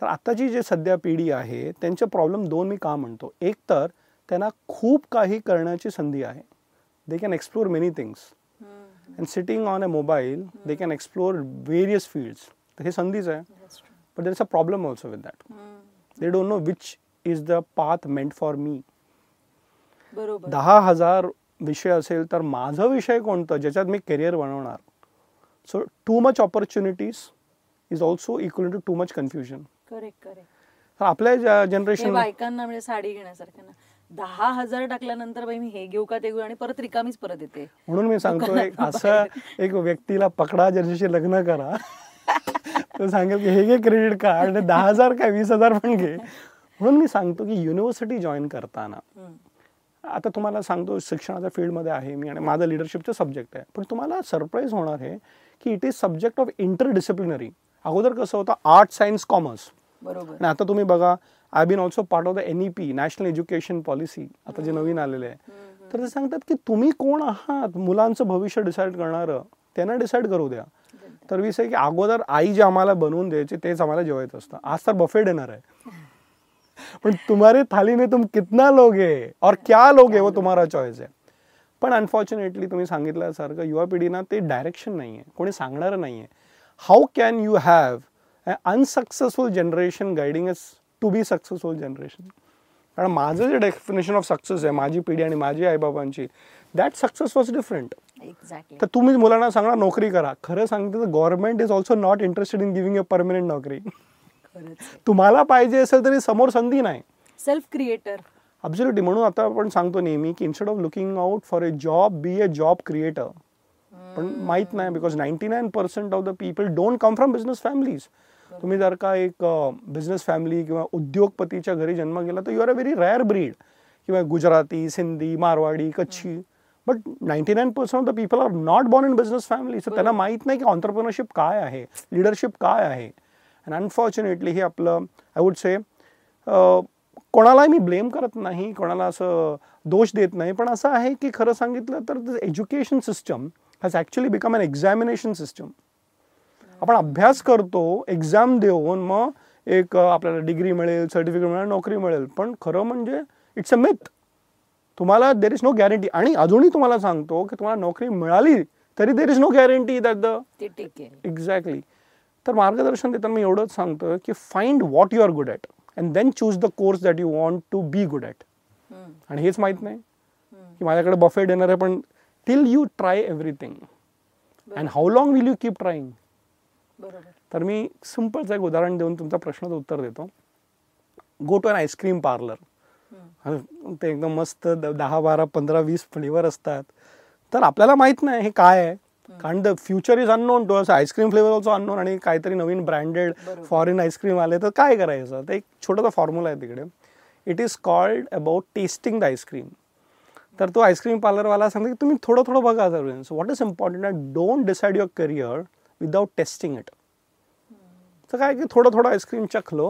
तर आत्ताची जे सध्या पिढी आहे त्यांचे प्रॉब्लेम दोन मी का म्हणतो. एक तर त्यांना खूप काही करण्याची संधी आहे. They can explore many things sitting on a mobile they can explore various fields तर हे संधीच आहे. Is a problem also with that hmm. They don't know which is the path meant for me बरोबर. दहा हजार विषय असेल तर माझं विषय कोणतं? ज्याच्यात मी करिअर बनवणार. So too much opportunities is also equal to too much confusion आपल्या जनरेशन बायकांना म्हणजे साडी घेण्यासारखं ना. दहा हजार टाकल्यानंतर बाई मी हे घेऊ का ते घेऊ आणि परत रिकामीच परत येते. म्हणून मी सांगतो एक असं एक व्यक्तीला पकडा ज्याच्याशी लग्न करा. तो सांगेल की हे घे क्रेडिट कार्ड दहा हजार काय वीस हजार पण घे. म्हणून मी सांगतो की युनिव्हर्सिटी जॉईन करताना. आता तुम्हाला सांगतो शिक्षणाच्या फील्डमध्ये आहे मी आणि माझं लिडरशिपचं सब्जेक्ट आहे. पण तुम्हाला सरप्राईज होणार आहे की it is subject of interdisciplinary अगोदर कसं होतं आर्ट सायन्स कॉमर्स बरोबर. आणि आता तुम्ही बघा I been also part of the N E P national education policy आता जे नवीन आलेले आहे. तर ते सांगतात की तुम्ही कोण आहात? मुलांचं भविष्य डिसाईड करणारं त्यांना डिसाईड करू द्या. तर वीस आहे की अगोदर आई जे आम्हाला बनवून द्यायची तेच आम्हाला जेवायचं असतं. आज तर बफे डिनर आहे. पण तुम्हारे थाली में तुम कितना लोगे और क्या लोगे वो तुम्हारा चॉईस आहे. पण अनफॉर्च्युनेटली तुम्ही सांगितल्यासारखं युवा पिढीना ते डायरेक्शन नाही आहे कोणी सांगणारं नाही आहे how can you have a unsuccessful generation guiding us to be successful generation कारण माझं जे डेफिनेशन ऑफ सक्सेस आहे माझी पिढी आणि माझी आईबाबांची that success was different exactly तर तुम्ही मुलांना सांगणार नोकरी करा. खरं सांगते तर government is also not interested in giving a permanent नोकरी. तुम्हाला पाहिजे असेल तरी समोर संधी नाही. सेल्फ क्रिएटर अब्सोल्युटली म्हणून आता आपण सांगतो नेहमी की instead of looking out for a job be a job creator पण माहीत नाही because ninety nine percent of the people don't come from business families तुम्ही जर का एक बिझनेस फॅमिली किंवा उद्योगपतीच्या घरी जन्म गेला तर you are a very rare breed किंवा Gujarati Sindhi Marwari Kutchi but ninety nine percent of the people are not born in business family so त्यांना माहीत नाही की ऑन्टरप्रिनरशिप काय आहे लिडरशिप काय आहे. अँड अनफॉर्च्युनेटली हे आपलं आय वुड से कोणालाही मी ब्लेम करत नाही कोणाला असं दोष देत नाही. पण असं आहे की खरं सांगितलं तर education system has actually become an examination system आपण अभ्यास करतो एक्झाम देऊन मग एक आपल्याला डिग्री मिळेल सर्टिफिकेट मिळेल नोकरी मिळेल. पण खरं म्हणजे इट्स अ मिथ तुम्हाला देर इज नो गॅरंटी आणि अजूनही तुम्हाला सांगतो की तुम्हाला नोकरी मिळाली तरी there is no guarantee that the exactly तर मार्गदर्शन देताना मी एवढंच सांगतो की find what you are good at and then choose the course that you want to be good at. आणि हेच माहीत नाही की माझ्याकडे बफे डिनर आहे पण till you try everything and how long will you keep trying तर मी सिम्पलचं एक उदाहरण देऊन तुमच्या प्रश्नाचं उत्तर देतो. Go to an ice cream parlour ते एकदम मस्त दहा बारा पंधरा वीस फ्लेवर असतात. तर आपल्याला माहीत नाही हे काय आहे. कारण the future is unknown too असं ice cream flavour also unknown आणि काहीतरी नवीन ब्रँडेड. फॉरेन आईस्क्रीम आले तर काय करायचं? तर एक छोटासा फॉर्म्युला आहे तिकडे. It is called about tasting the ice cream तर तो आईस्क्रीम पार्लरवाला सांगतो की तुम्ही थोडं थोडं बघा सर्वन्स what is important don't decide your career without testing it तो काय कि थोड़ा थोड़ा आइसक्रीम चख लो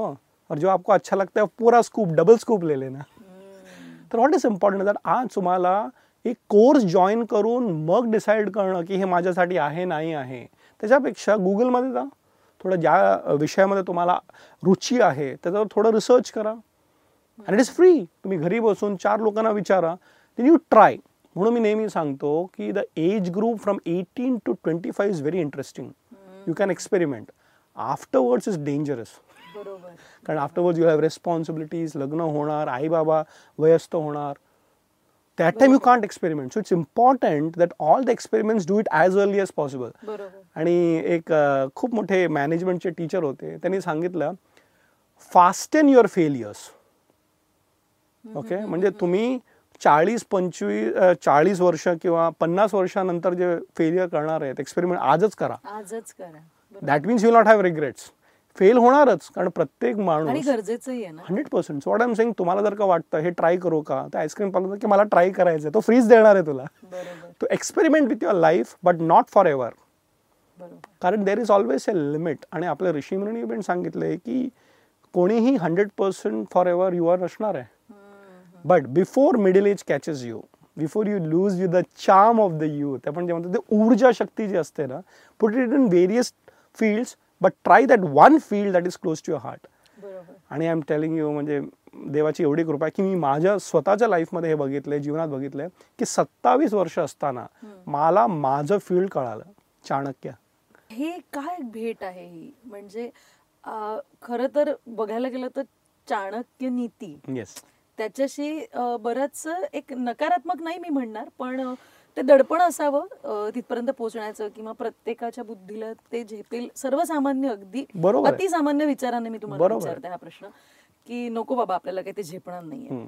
और जो आपको अच्छा लगता है पूरा स्कूप डबल स्कूप ले लेना। तर व्हॉट इज़ इम्पॉर्टंट दॅट आज तुम्हाला एक कोर्स जॉईन करून मग डिसाईड करणं की हे माझ्यासाठी आहे नाही आहे. त्याच्यापेक्षा गुगलमध्ये जा. थोडं ज्या विषयामध्ये तुम्हाला रुची आहे त्याच्यावर थोडं रिसर्च करा. आणि इट इज़ फ्री तुम्ही घरी बसून चार लोकांना विचारा. देन यू ट्राय म्हणून मी नेहमी सांगतो की the age group from eighteen to twenty five is very interesting you can experiment afterwards is dangerous कारण आफ्टरवर्ड्स यू हॅव रेस्पॉन्सिबिलिटीज लग्न होणार आई बाबा वयस्थ होणार. That time you can't experiment so it's important that all the experiments do it as early age possible बरोबर. आणि एक खूप मोठे मॅनेजमेंटचे टीचर होते. त्यांनी सांगितलं फास्टन युअर फेलियर्स ओके म्हणजे तुम्ही चाळीस पंचवीस अ, चाळीस वर्ष किंवा पन्नास वर्षानंतर जे फेलियर करणार आहेत एक्सपेरिमेंट आजच करा. आजच करा. That means you not have regrets fail होणारच कारण प्रत्येक माणूस hundred percent so am saying तुम्हाला जर का वाटतं हे ट्राय करू का? तर आईस्क्रीम पार्लर की मला ट्राय करायचं आहे तो फ्रीज देणार आहे तुला. तो experiment with your life but not for ever कारण there is always a limit आणि आपल्या ऋषीमुनी पण सांगितलंय की कोणीही hundred percent for ever your नसणार आहे. But before middle age catches you before you lose you the charm of the youth आपण जे म्हणतो ते ऊर्जा शक्ती जी असते ना put it in various fields but try that one field that is close to your heart आणि आय एम टेलिंग यू म्हणजे देवाची एवढी कृपा आहे की मी माझ्या स्वतःच्या लाईफमध्ये हे बघितलंय जीवनात बघितलंय की सत्तावीस वर्ष असताना मला माझं फील्ड कळालं चाणक्य. हे काय भेट आहे ही? म्हणजे खरं तर बघायला गेलं तर चाणक्य नीती. येस त्याच्याशी बरंच एक नकारात्मक नाही मी म्हणणार पण ते दडपण असावं तिथपर्यंत पोहोचण्याचं किंवा प्रत्येकाच्या बुद्धीला ते झेपेल सर्वसामान्य अगदी. अतिसामान्य विचाराने मी तुम्हाला. विचारते हा प्रश्न की नको बाबा आपल्याला काही ते झेपणार नाहीये.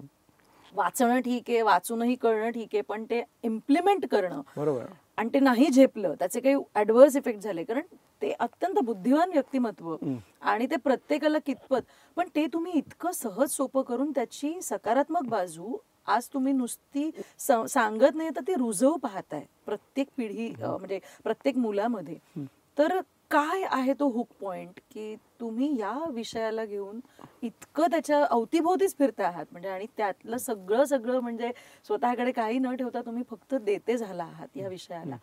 वाचणं ठीक आहे वाचूनही कळणं ठीक आहे पण ते इम्प्लिमेंट करणं बरोबर आणि ते नाही झेपलं त्याचे काही ऍडव्हर्स इफेक्ट झाले. कारण ते अत्यंत बुद्धिवान व्यक्तिमत्व आणि ते प्रत्येकाला कितपत. पण ते तुम्ही इतकं सहज सोपं करून त्याची सकारात्मक बाजू आज तुम्ही नुसती सांगत नाही तर ती रुजवू पाहताय प्रत्येक पिढी म्हणजे प्रत्येक मुलामध्ये. तर काय आहे तो हुक पॉइंट की तुम्ही या विषयाला घेऊन इतकं त्याच्या अवतीभोवतीच फिरता आहात? म्हणजे आणि त्यातलं सगळं सगळं म्हणजे स्वतःकडे काही न ठेवता तुम्ही फक्त देते झाला आहात या विषयाला.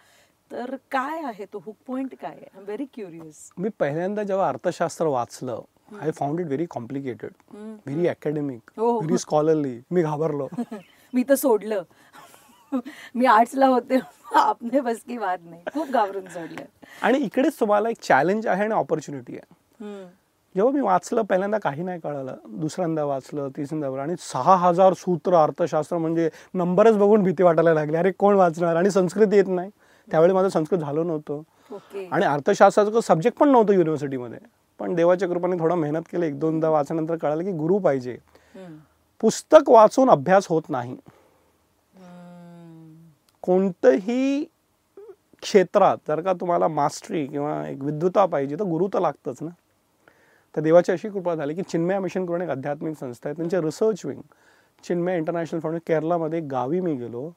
तर काय आहे तो हुक पॉइंट काय आहे? व्हेरी क्युरियस मी पहिल्यांदा जेव्हा अर्थशास्त्र वाचलं I found it very complicated very academic. Very scholarly मी घाबरलो. मी तर सोडलं. मी आर्ट्सला होते आपने बस की बात नाही. खूप घाबरून सोडलं आणि इकडेच तुम्हाला एक चॅलेंज आहे आणि ऑपॉर्च्युनिटी आहे. जेव्हा मी वाचलं पहिल्यांदा काही नाही कळालं. दुसऱ्यांदा वाचलं तिसऱ्यांदा आणि सहा हजार सूत्र अर्थशास्त्र म्हणजे नंबरच बघून भीती वाटायला लागली. अरे कोण वाचणार? आणि संस्कृत येत नाही. त्यावेळी माझं संस्कृत झालं नव्हतं. आणि अर्थशास्त्राचं सब्जेक्ट पण नव्हतं युनिव्हर्सिटीमध्ये पण देवाच्या कृपाने थोडं मेहनत केलं. एक दोनदा वाचल्यानंतर कळालं की गुरु पाहिजे. पुस्तक वाचून अभ्यास होत नाही. कोणतंही क्षेत्रात जर का तुम्हाला मास्टरी किंवा एक विद्वता पाहिजे तर गुरु तर लागतंच ना. तर देवाची अशी कृपा झाली की चिन्मया मिशन करून एक आध्यात्मिक संस्था आहे. त्यांचे research wing Chinmaya international foundation केरलामध्ये गावी मी गेलो.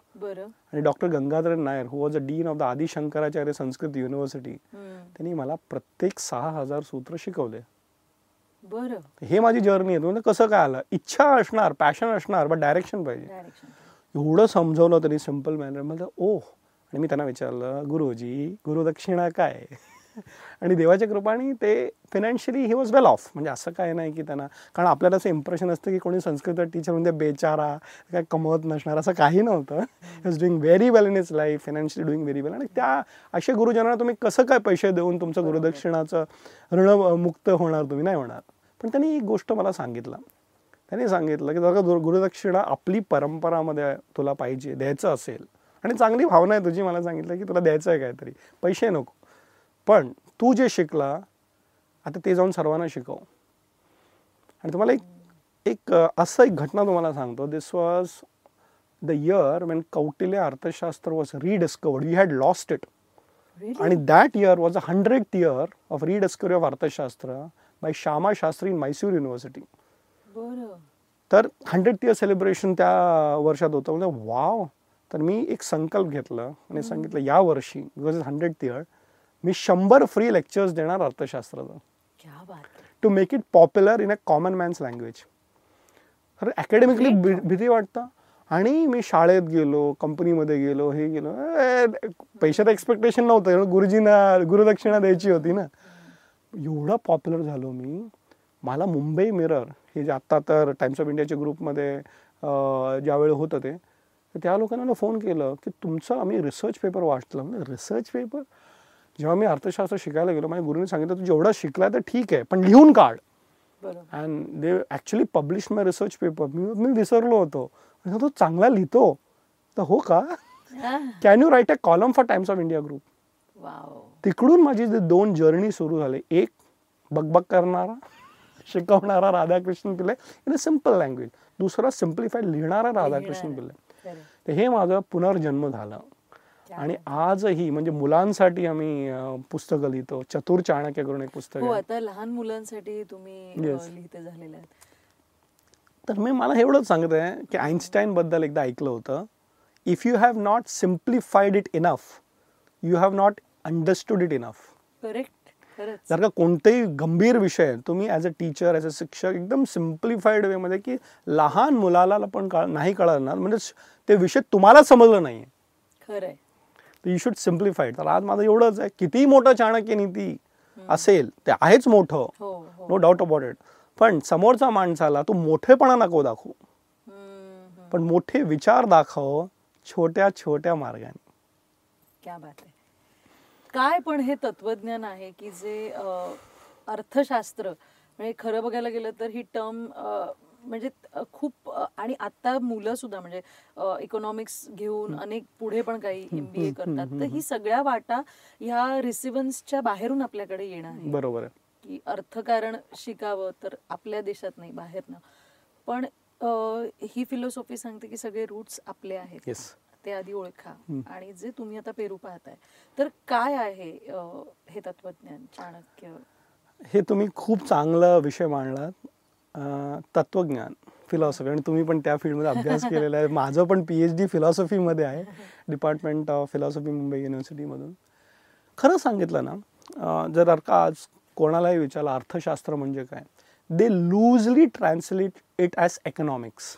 आणि doctor Gangadhar Nair who was a dean of the Adi Shankaracharya Sanskrit university. त्यांनी मला प्रत्येक सहा हजार सूत्र शिकवले. बरं. हे माझी जर्नी आहे. कसं काय आलं? इच्छा असणार पॅशन असणार बट डायरेक्शन पाहिजे. एवढं समजवलं त्यांनी सिंपल मॅनर मला ओह. आणि मी त्यांना विचारलं गुरुजी गुरुदक्षिणा काय? आणि देवाच्या कृपाने ते financially he was well off म्हणजे असं काय नाही की त्यांना कारण आपल्याला असं इम्प्रेशन असतं की कोणी संस्कृत टीचर म्हणजे बेचारा काय कमवत नसणार असं काही नव्हतं. He's doing very well in his life financially doing very well आणि त्या अशा गुरुजनांना तुम्ही कसं काय पैसे देऊन तुमचं गुरुदक्षिणाचं ऋणमुक्त होणार तुम्ही? नाही होणार. पण त्यांनी एक गोष्ट मला सांगितलं. त्यांनी सांगितलं की जर का गुरु- गुरुदक्षिणा आपली परंपरामध्ये तुला पाहिजे द्यायचं असेल. आणि चांगली भावना आहे तुझी मला सांगितलं की तुला द्यायचं आहे काहीतरी पैसे नको. पण तू जे शिकला आता ते जाऊन सर्वांना शिकव. आणि तुम्हाला एक एक असं एक घटना तुम्हाला सांगतो. This was the year when Kautilya Arthashastra was rediscovered we had lost it आणि that year was a hundred year of rediscovery of Arthashastra by Shyama Shastri in Mysore university तर हंड्रेड इयर सेलिब्रेशन त्या वर्षात होतं. म्हणजे wow. तर मी एक संकल्प घेतलं आणि सांगितलं या वर्षी बिकॉज इज हंड्रेड इयर मी शंभर फ्री लेक्चर्स देणार अर्थशास्त्राचं. क्या बात आहे. To make it popular in a common man's language तर अकॅडमिकली भीती वाटतं. आणि मी शाळेत गेलो कंपनीमध्ये गेलो हे गेलो. पैशाचं एक्सपेक्टेशन नव्हतं. गुरुजींना गुरुदक्षिणा द्यायची होती ना. एवढा पॉप्युलर झालो मी. मला मुंबई मिरर हे जे आत्ता तर टाइम्स ऑफ इंडियाच्या ग्रुपमध्ये ज्यावेळी होतं ते तर त्या लोकांना मला फोन केलं की तुमचं आम्ही रिसर्च पेपर वाचलं. म्हणजे रिसर्च पेपर जेव्हा मी अर्थशास्त्र शिकायला गेलो माझ्या गुरुने सांगितलं तू जेवढा शिकला तर ठीक आहे पण लिहून काढ. And they actually publish my research paper मी मी विसरलो होतो. तो चांगला लिहितो. तर हो का? Can you write a column for Times of India group तिकडून माझी जे दोन जर्नी सुरू झाले. एक बकबक करणारा शिकवणारा Radhakrishna Pillai in a simple language दुसरा सिम्प्लिफाईड लिहिणारा राधाकृष्ण पिल्ले. तर हे माझं पुनर्जन्म झालं. आणि आजही म्हणजे मुलांसाठी आम्ही पुस्तकं लिहितो. चतुर चाणक्य करून एक पुस्तक हो आता लहान मुलांसाठी तुम्ही झालेले तर मी मला एवढंच सांगत आहे की आईन्स्टाईन बद्दल एकदा ऐकलं होतं. If you have not simplified it enough you have not understood it enough correct जर का कोणतेही गंभीर विषय तुम्ही as a teacher as a शिक्षक एकदम सिम्प्लिफाईड वेमध्ये की लहान मुलाला पण कळ नाही कळणार. म्हणजे ते विषय तुम्हाला समजलं नाही तर यू शुड सिम्प्लिफाईड तर आज माझं एवढंच आहे. कितीही मोठं चाणक्य नीती असेल ते आहेच मोठं. नो डाऊट अबाउट इट पण समोरचा माणसाला तू मोठेपणा नको दाखवू. पण मोठे विचार दाखव छोट्या छोट्या मार्गाने. क्या बात काय पण हे तत्वज्ञान आहे की जे अर्थशास्त्र म्हणजे खरं बघायला गेलं तर ही टर्म म्हणजे खूप आणि आता मुलं सुद्धा म्हणजे इकॉनॉमिक्स घेऊन अनेक पुढे पण काही एम बी ए करतात. तर ही सगळ्या वाटा ह्या रिसिव्हन्सच्या बाहेरून आपल्याकडे येणं आहे. बरोबर की अर्थकारण शिकावं तर आपल्या देशात नाही बाहेरनं. पण ही फिलॉसॉफी सांगते की सगळे रूट्स आपले आहेत. ते आधी ओळखा. आणि जे तुम्ही आता पेरू पाहताय तर काय आहे हे तत्वज्ञान चाणक्य? हे तुम्ही खूप चांगला विषय मांडलात. तत्वज्ञान फिलॉसॉफी आणि तुम्ही पण त्या फील्डमध्ये अभ्यास केलेला आहे. माझं पण पी एच डी फिलॉसॉफीमध्ये आहे डिपार्टमेंट ऑफ फिलॉसॉफी मुंबई युनिव्हर्सिटीमधून खरं सांगितलं ना जर का आज कोणालाही विचारलं अर्थशास्त्र म्हणजे काय? They loosely translate it as economics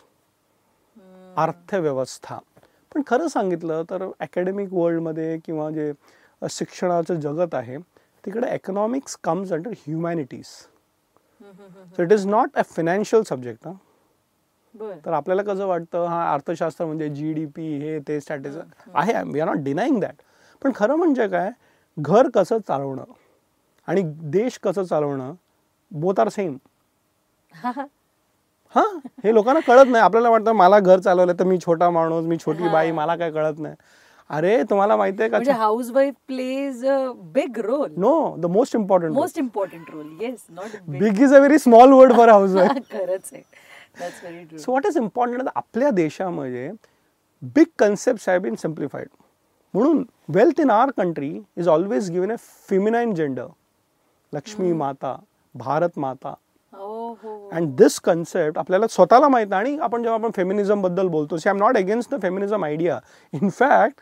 अर्थव्यवस्था. पण खरं सांगितलं तर अकॅडमिक वर्ल्डमध्ये किंवा जे शिक्षणाचं जगत आहे तिकडे economics comes under humanities so it is not a financial subject बर. तर आपल्याला कसं वाटतं हा अर्थशास्त्र म्हणजे जी डी पी हे ते स्टॅटिस आहे we are not denying that पण खरं म्हणजे काय घर कसं चालवणं आणि देश कसं चालवणं बोथ आर सेम हा? हे लोकांना कळत नाही. आपल्याला वाटतं मला घर चालवलं तर मी छोटा माणूस मी छोटी बाई मला काय कळत नाही. अरे तुम्हाला माहितीये म्हणजे का housewife plays big role no the most important most important role yes not big is a very small word for house खरंच आहे. सो व्हॉट इज इम्पॉर्टंट आपल्या देशामध्ये big concept have been simplified म्हणून wealth in our country is always given a feminine gender Lakshmi माता भारत माता. And this concept आपल्याला स्वतःला माहीत आहे आणि आपण जेव्हा आपण फेमिनिझमबद्दल बोलतो see I am not against the feminism idea in fact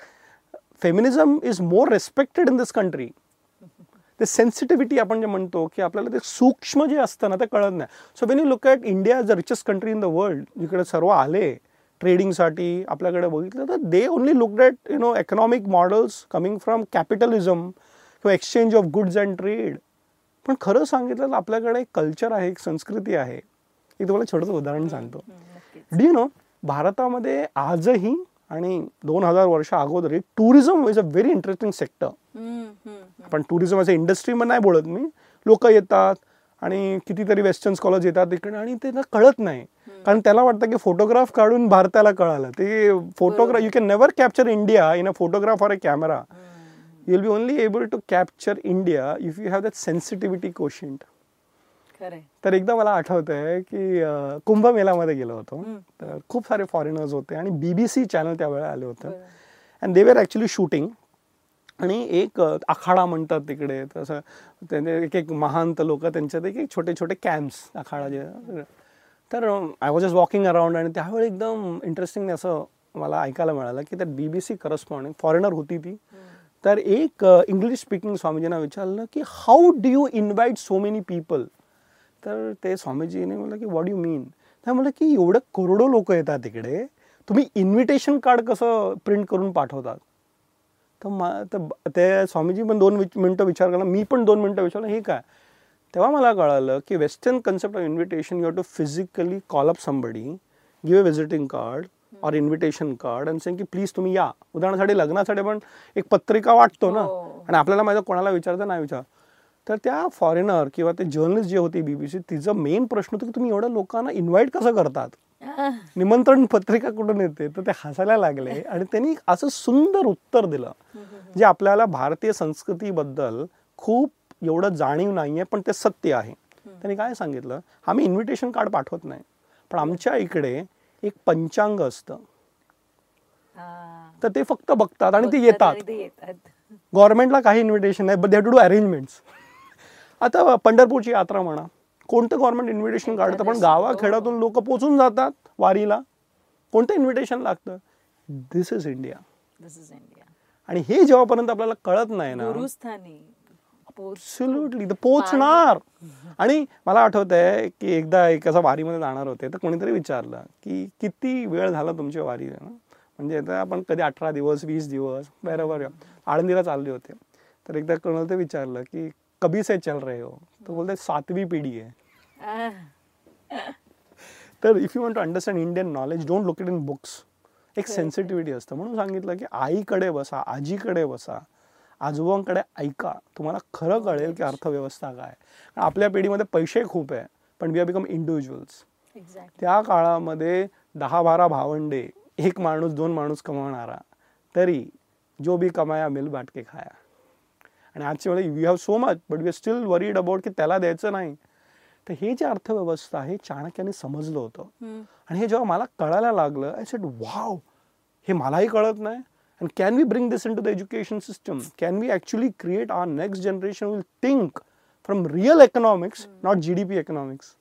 feminism is more respected in this country ते सेन्सिटिव्हिटी आपण जे म्हणतो की आपल्याला ते सूक्ष्म जे असतं ना ते कळत नाही. So when you look at India is the richest country in the world जिकडे सर्व आले ट्रेडिंगसाठी आपल्याकडे बघितलं तर they only look at you know economic models coming from capitalism किंवा exchange of goods and trade पण खरं सांगितलं तर आपल्याकडे एक कल्चर आहे एक संस्कृती आहे. एक तुम्हाला छोटंसं उदाहरण सांगतो. डी नो भारतामध्ये आजही आणि दोन हजार वर्ष अगोदरही tourism is a very interesting sector. आपण टुरिझम असं इंडस्ट्रीमध्ये नाही बोलत मी. लोक येतात आणि कितीतरी वेस्टर्न स्कॉलर्स येतात इकडे आणि त्यांना कळत नाही. कारण त्याला वाटतं की फोटोग्राफ काढून भारताला कळालं. ते photograph you can never capture India in a photograph or a camera will be only able to capture India if you have that sensitivity quotient खरंय. तर एकदा मला आठवत आहे की अं, कुंभमेळ्यामध्ये गेलो होतो. तर खूप सारे फॉरेनर्स होते आणि बीबीसी चॅनल त्यावेळेला आले होते. And they were actually shooting आणि एक आखाडा म्हणतात तिकडे. तसं त्यांचे एक एक महांत लोक त्यांच्यात एक एक छोटे छोटे कॅम्प्स आखाडा जे. तर I was just walking around आणि त्यावेळी एकदम इंटरेस्टिंग असं मला ऐकायला मिळालं की त्यात B B C corresponding foreigner होती ती. तर एक इंग्लिश स्पीकिंग स्वामीजींना विचारलं की how do you invite so many people तर ते स्वामीजीने म्हटलं की व्हॉट यू मीन त्या म्हटलं की एवढं करोडो लोक येतात तिकडे तुम्ही इन्व्हिटेशन कार्ड कसं प्रिंट करून पाठवतात तर मा तर ते स्वामीजी पण दोन विच मिनटं विचार करणार. मी पण दोन मिनटं विचारलं हे काय? तेव्हा मला कळालं की western concept of invitation you have to physically call up somebody give a visiting card or invitation card आणि की प्लीज तुम्ही या. उदाहरणासाठी लग्नासाठी पण एक पत्रिका वाटतो ना. हो. आणि आपल्याला माहिती कोणाला विचारतं नाही विचार तर त्या फॉरेनर किंवा ते जर्नलिस्ट जे होती बीबीसी तिचं मेन प्रश्न होता की तुम्ही एवढ्या लोकांना इन्व्हाइट कसं करतात? आह, निमंत्रण पत्रिका कुठून येते? तर ते हसायला लागले आणि त्यांनी असं सुंदर उत्तर दिलं जे आपल्याला भारतीय संस्कृतीबद्दल खूप एवढं जाणीव नाहीये पण ते सत्य आहे. त्यांनी काय सांगितलं? आम्ही इन्व्हिटेशन कार्ड पाठवत नाही. पण आमच्या इकडे एक पंचांग असतं. तर ते फक्त बघतात आणि ते येतात. गव्हर्नमेंटला काही इन्व्हिटेशन नाही but they to do arrangements आता पंढरपूरची यात्रा म्हणा कोणतं गव्हर्नमेंट इन्व्हिटेशन काढतं पण गावाखेड्यातून लोक पोचून जातात वारीला. कोणतं इन्व्हिटेशन लागतं? This is India this is India आणि हे जेव्हापर्यंत आपल्याला कळत नाही ना ॲब्सोल्युटली तर पोचणार. आणि मला आठवत आहे की एकदा एक असं वारीमध्ये जाणार होते तर कोणीतरी विचारलं की किती वेळ झाला तुमच्या वारी म्हणजे आपण कधी अठरा दिवस वीस दिवस बरोबर आळंदीला चालले होते. तर एकदा कोणाला ते विचारलं की कभी से चल रहे हो? तर बोलते सातवी पिढी आहे. आह, तर if you want to understand Indian knowledge don't look it in books एक सेन्सिटिव्हिटी असतं. म्हणून सांगितलं की आईकडे बसा आजीकडे बसा. आजोबांकडे ऐका तुम्हाला खरं कळेल की अर्थव्यवस्था काय आपल्या पिढीमध्ये पैसे खूप आहे पण वी आर बिकम इंडिव्हिज्युअल्स. त्या काळामध्ये दहा बारा भावंडे एक माणूस दोन माणूस कमवणारा तरी जो बी कमाया मिल बाटके खाया. आणि आजच्या वेळी we have so much but we are still worried about की त्याला द्यायचं नाही. तर हे जे अर्थव्यवस्था आहे चाणक्याने समजलं होतं. आणि हे जेव्हा मला कळायला लागलं आय सेड वाव हे मलाही कळत नाही. And can we bring this into the education system can we actually create our next generation will think from real economics not G D P economics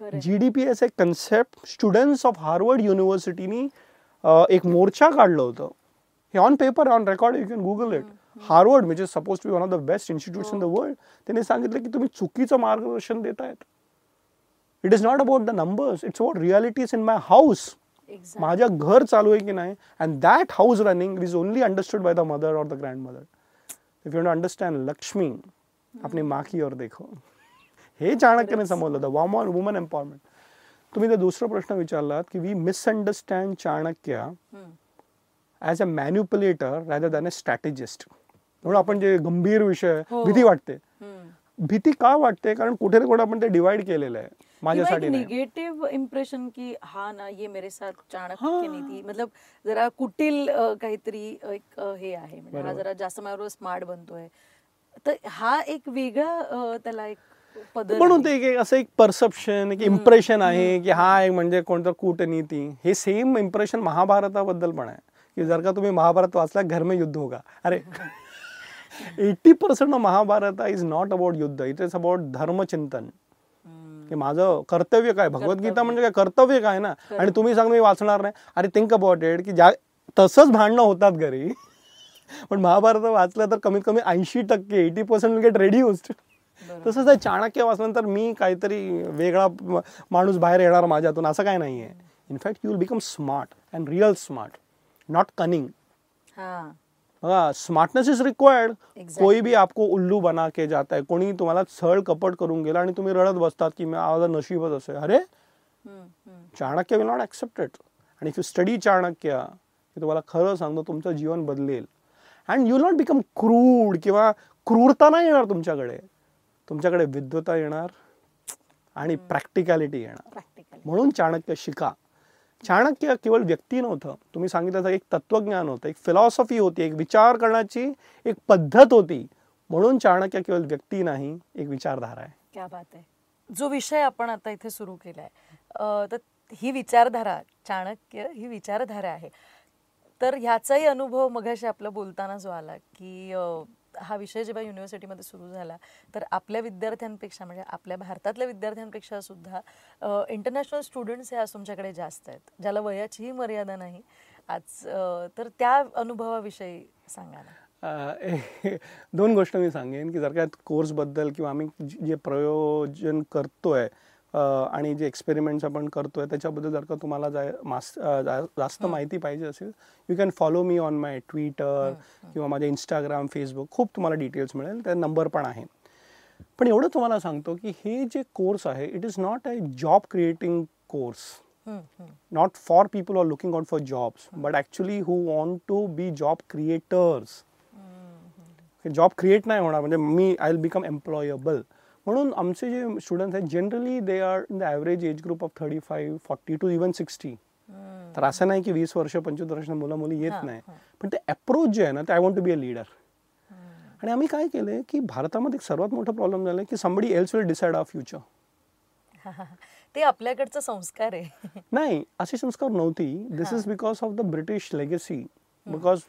खरंय. G D P is a concept students of Harvard युनिव्हर्सिटीनी एक मोर्चा काढलं होतं. हे on paper on record you can Google it Harvard which is suppose to be one of the best institutes in the world त्यांनी सांगितलं की तुम्ही चुकीचं मार्गदर्शन देतायत. It is not about the numbers it's about realities in my house Exactly. माझ्या घर चालू आहे की नाही and that house running is only understood by the mother और the grandmother if you understand Lakshmi अपनी माँ की ओर देखो। हे चाणक्याने समजलं द वॉमन वुमन एम्पॉवरमेंट तुम्ही ते दुसरा प्रश्न विचारलात की we misunderstand Chanakya. As a manipulator rather than a strategist म्हणून आपण जे गंभीर विषय हो. भीती वाटते. हम्म. भीती का वाटते? कारण कुठे ना कुठे आपण ते डिवाइड केलेलं आहे. माझ्यासाठी निगेटिव्ह इम्प्रेशन की हा ना ये मेरे साथ चाणक्य हाँ. ने थी। मतलब जरा कुटील काहीतरी एक हे आहे म्हणजे हा जरा जास्त माझ्याबरोबर स्मार्ट बनतोय तर हा एक वेगळा त्याला एक म्हणून ते एक- एक असं एक परसेप्शन एक इम्प्रेशन आहे की हा एक म्हणजे कोणतं कूटनीती हे सेम इम्प्रेशन महाभारताबद्दल पण आहे. की जर का तुम्ही महाभारत वाचला घर में युद्ध होगा. अरे eighty percent of Mahabharata is not about युद्ध. इट इज़ अबाउट धर्मचिंतन. हम्म. की माझं कर्तव्य काय? भगवद्गीता म्हणजे काय? कर्तव्य काय ना? आणि तुम्ही सांग मी वाचणार नाही. अरे थिंक अबाउट इट की ज्या तसंच भांडणं होतात घरी. पण महाभारत वाचलं तर कमीत कमी ऐंशी टक्के एटी पर्सेंट गेट रेड्युस्ड बरोबर. तसंच आहे चाणक्य वाचल्यानंतर मी काहीतरी वेगळा माणूस बाहेर येणार माझ्यातून असं काय नाही आहे in fact you will become smart and real smart not cunning हा. बघा स्मार्टनेस इज रिक्वायर्ड Exactly. कोई भी आपको उल्लू बना के जाता है कोणी तुम्हाला छळ कपट करून गेला आणि तुम्ही रडत बसतात की माझं नशीबच असं. अरे. Chanakya will not accept it आणि इफ यू स्टडी चाणक्य की तुम्हाला खरं सांगतो तुमचं जीवन बदलेल and you not become crude किंवा क्रूरता नाही येणार तुमच्याकडे तुमच्याकडे विद्वता येणार आणि प्रॅक्टिकॅलिटी येणार. म्हणून चाणक्य शिका चाणक्य केवळ व्यक्ती नव्हतं. तुम्ही सांगितलं तर एक तत्वज्ञान होतं एक फिलॉसॉफी होती एक विचार करण्याची एक पद्धत होती. म्हणून चाणक्य केवळ व्यक्ती नाही एक विचारधारा आहे. क्या बात आहे. जो विषय आपण आता इथे सुरू केलाय आहे तर ही विचारधारा चाणक्य ही विचारधारा आहे. तर ह्याचाही अनुभव मग आपलं बोलताना जो आला की हा विषय जेव्हा युनिव्हर्सिटीमध्ये सुरू झाला तर आपल्या विद्यार्थ्यांपेक्षा म्हणजे आपल्या भारतातल्या विद्यार्थ्यांपेक्षा सुद्धा इंटरनॅशनल स्टुडंट्स हे आज तुमच्याकडे जास्त आहेत ज्याला वयाचीही मर्यादा नाही. आज तर त्या अनुभवाविषयी सांगा ना. दोन गोष्ट मी सांगेन की जर का कोर्सबद्दल किंवा आम्ही जे प्रयोजन करतो आहे आणि जे एक्सपेरिमेंट्स आपण करतोय त्याच्याबद्दल जर का तुम्हाला जाय मास जास्त माहिती पाहिजे असेल you can follow me on my Twitter किंवा माझ्या इंस्टाग्राम फेसबुक खूप तुम्हाला डिटेल्स मिळेल. त्या नंबर पण आहे. पण एवढं तुम्हाला सांगतो की हे जे कोर्स आहे it is not a job creating course for people who are looking out for jobs, but actually who want to be job creators. Job create नाही होणार. म्हणजे मी आय विल बिकम एम्प्लॉयबल म्हणून आमचे जे स्टुडंट्स आहेत generally they are in the average age group of thirty five forty to even sixty तर असं नाही की वीस वर्ष पंचवीस वर्ष मुलं मुली येत नाही. पण ते अप्रोच जे आहे ना ते I want to be a leader आणि आम्ही काय केलंय की भारतामध्ये एक सर्वात मोठा प्रॉब्लेम झाला की somebody else will decide our future ते आपल्याकडचा संस्कार आहे. नाही असे संस्कार नव्हती. This is because of the British legacy because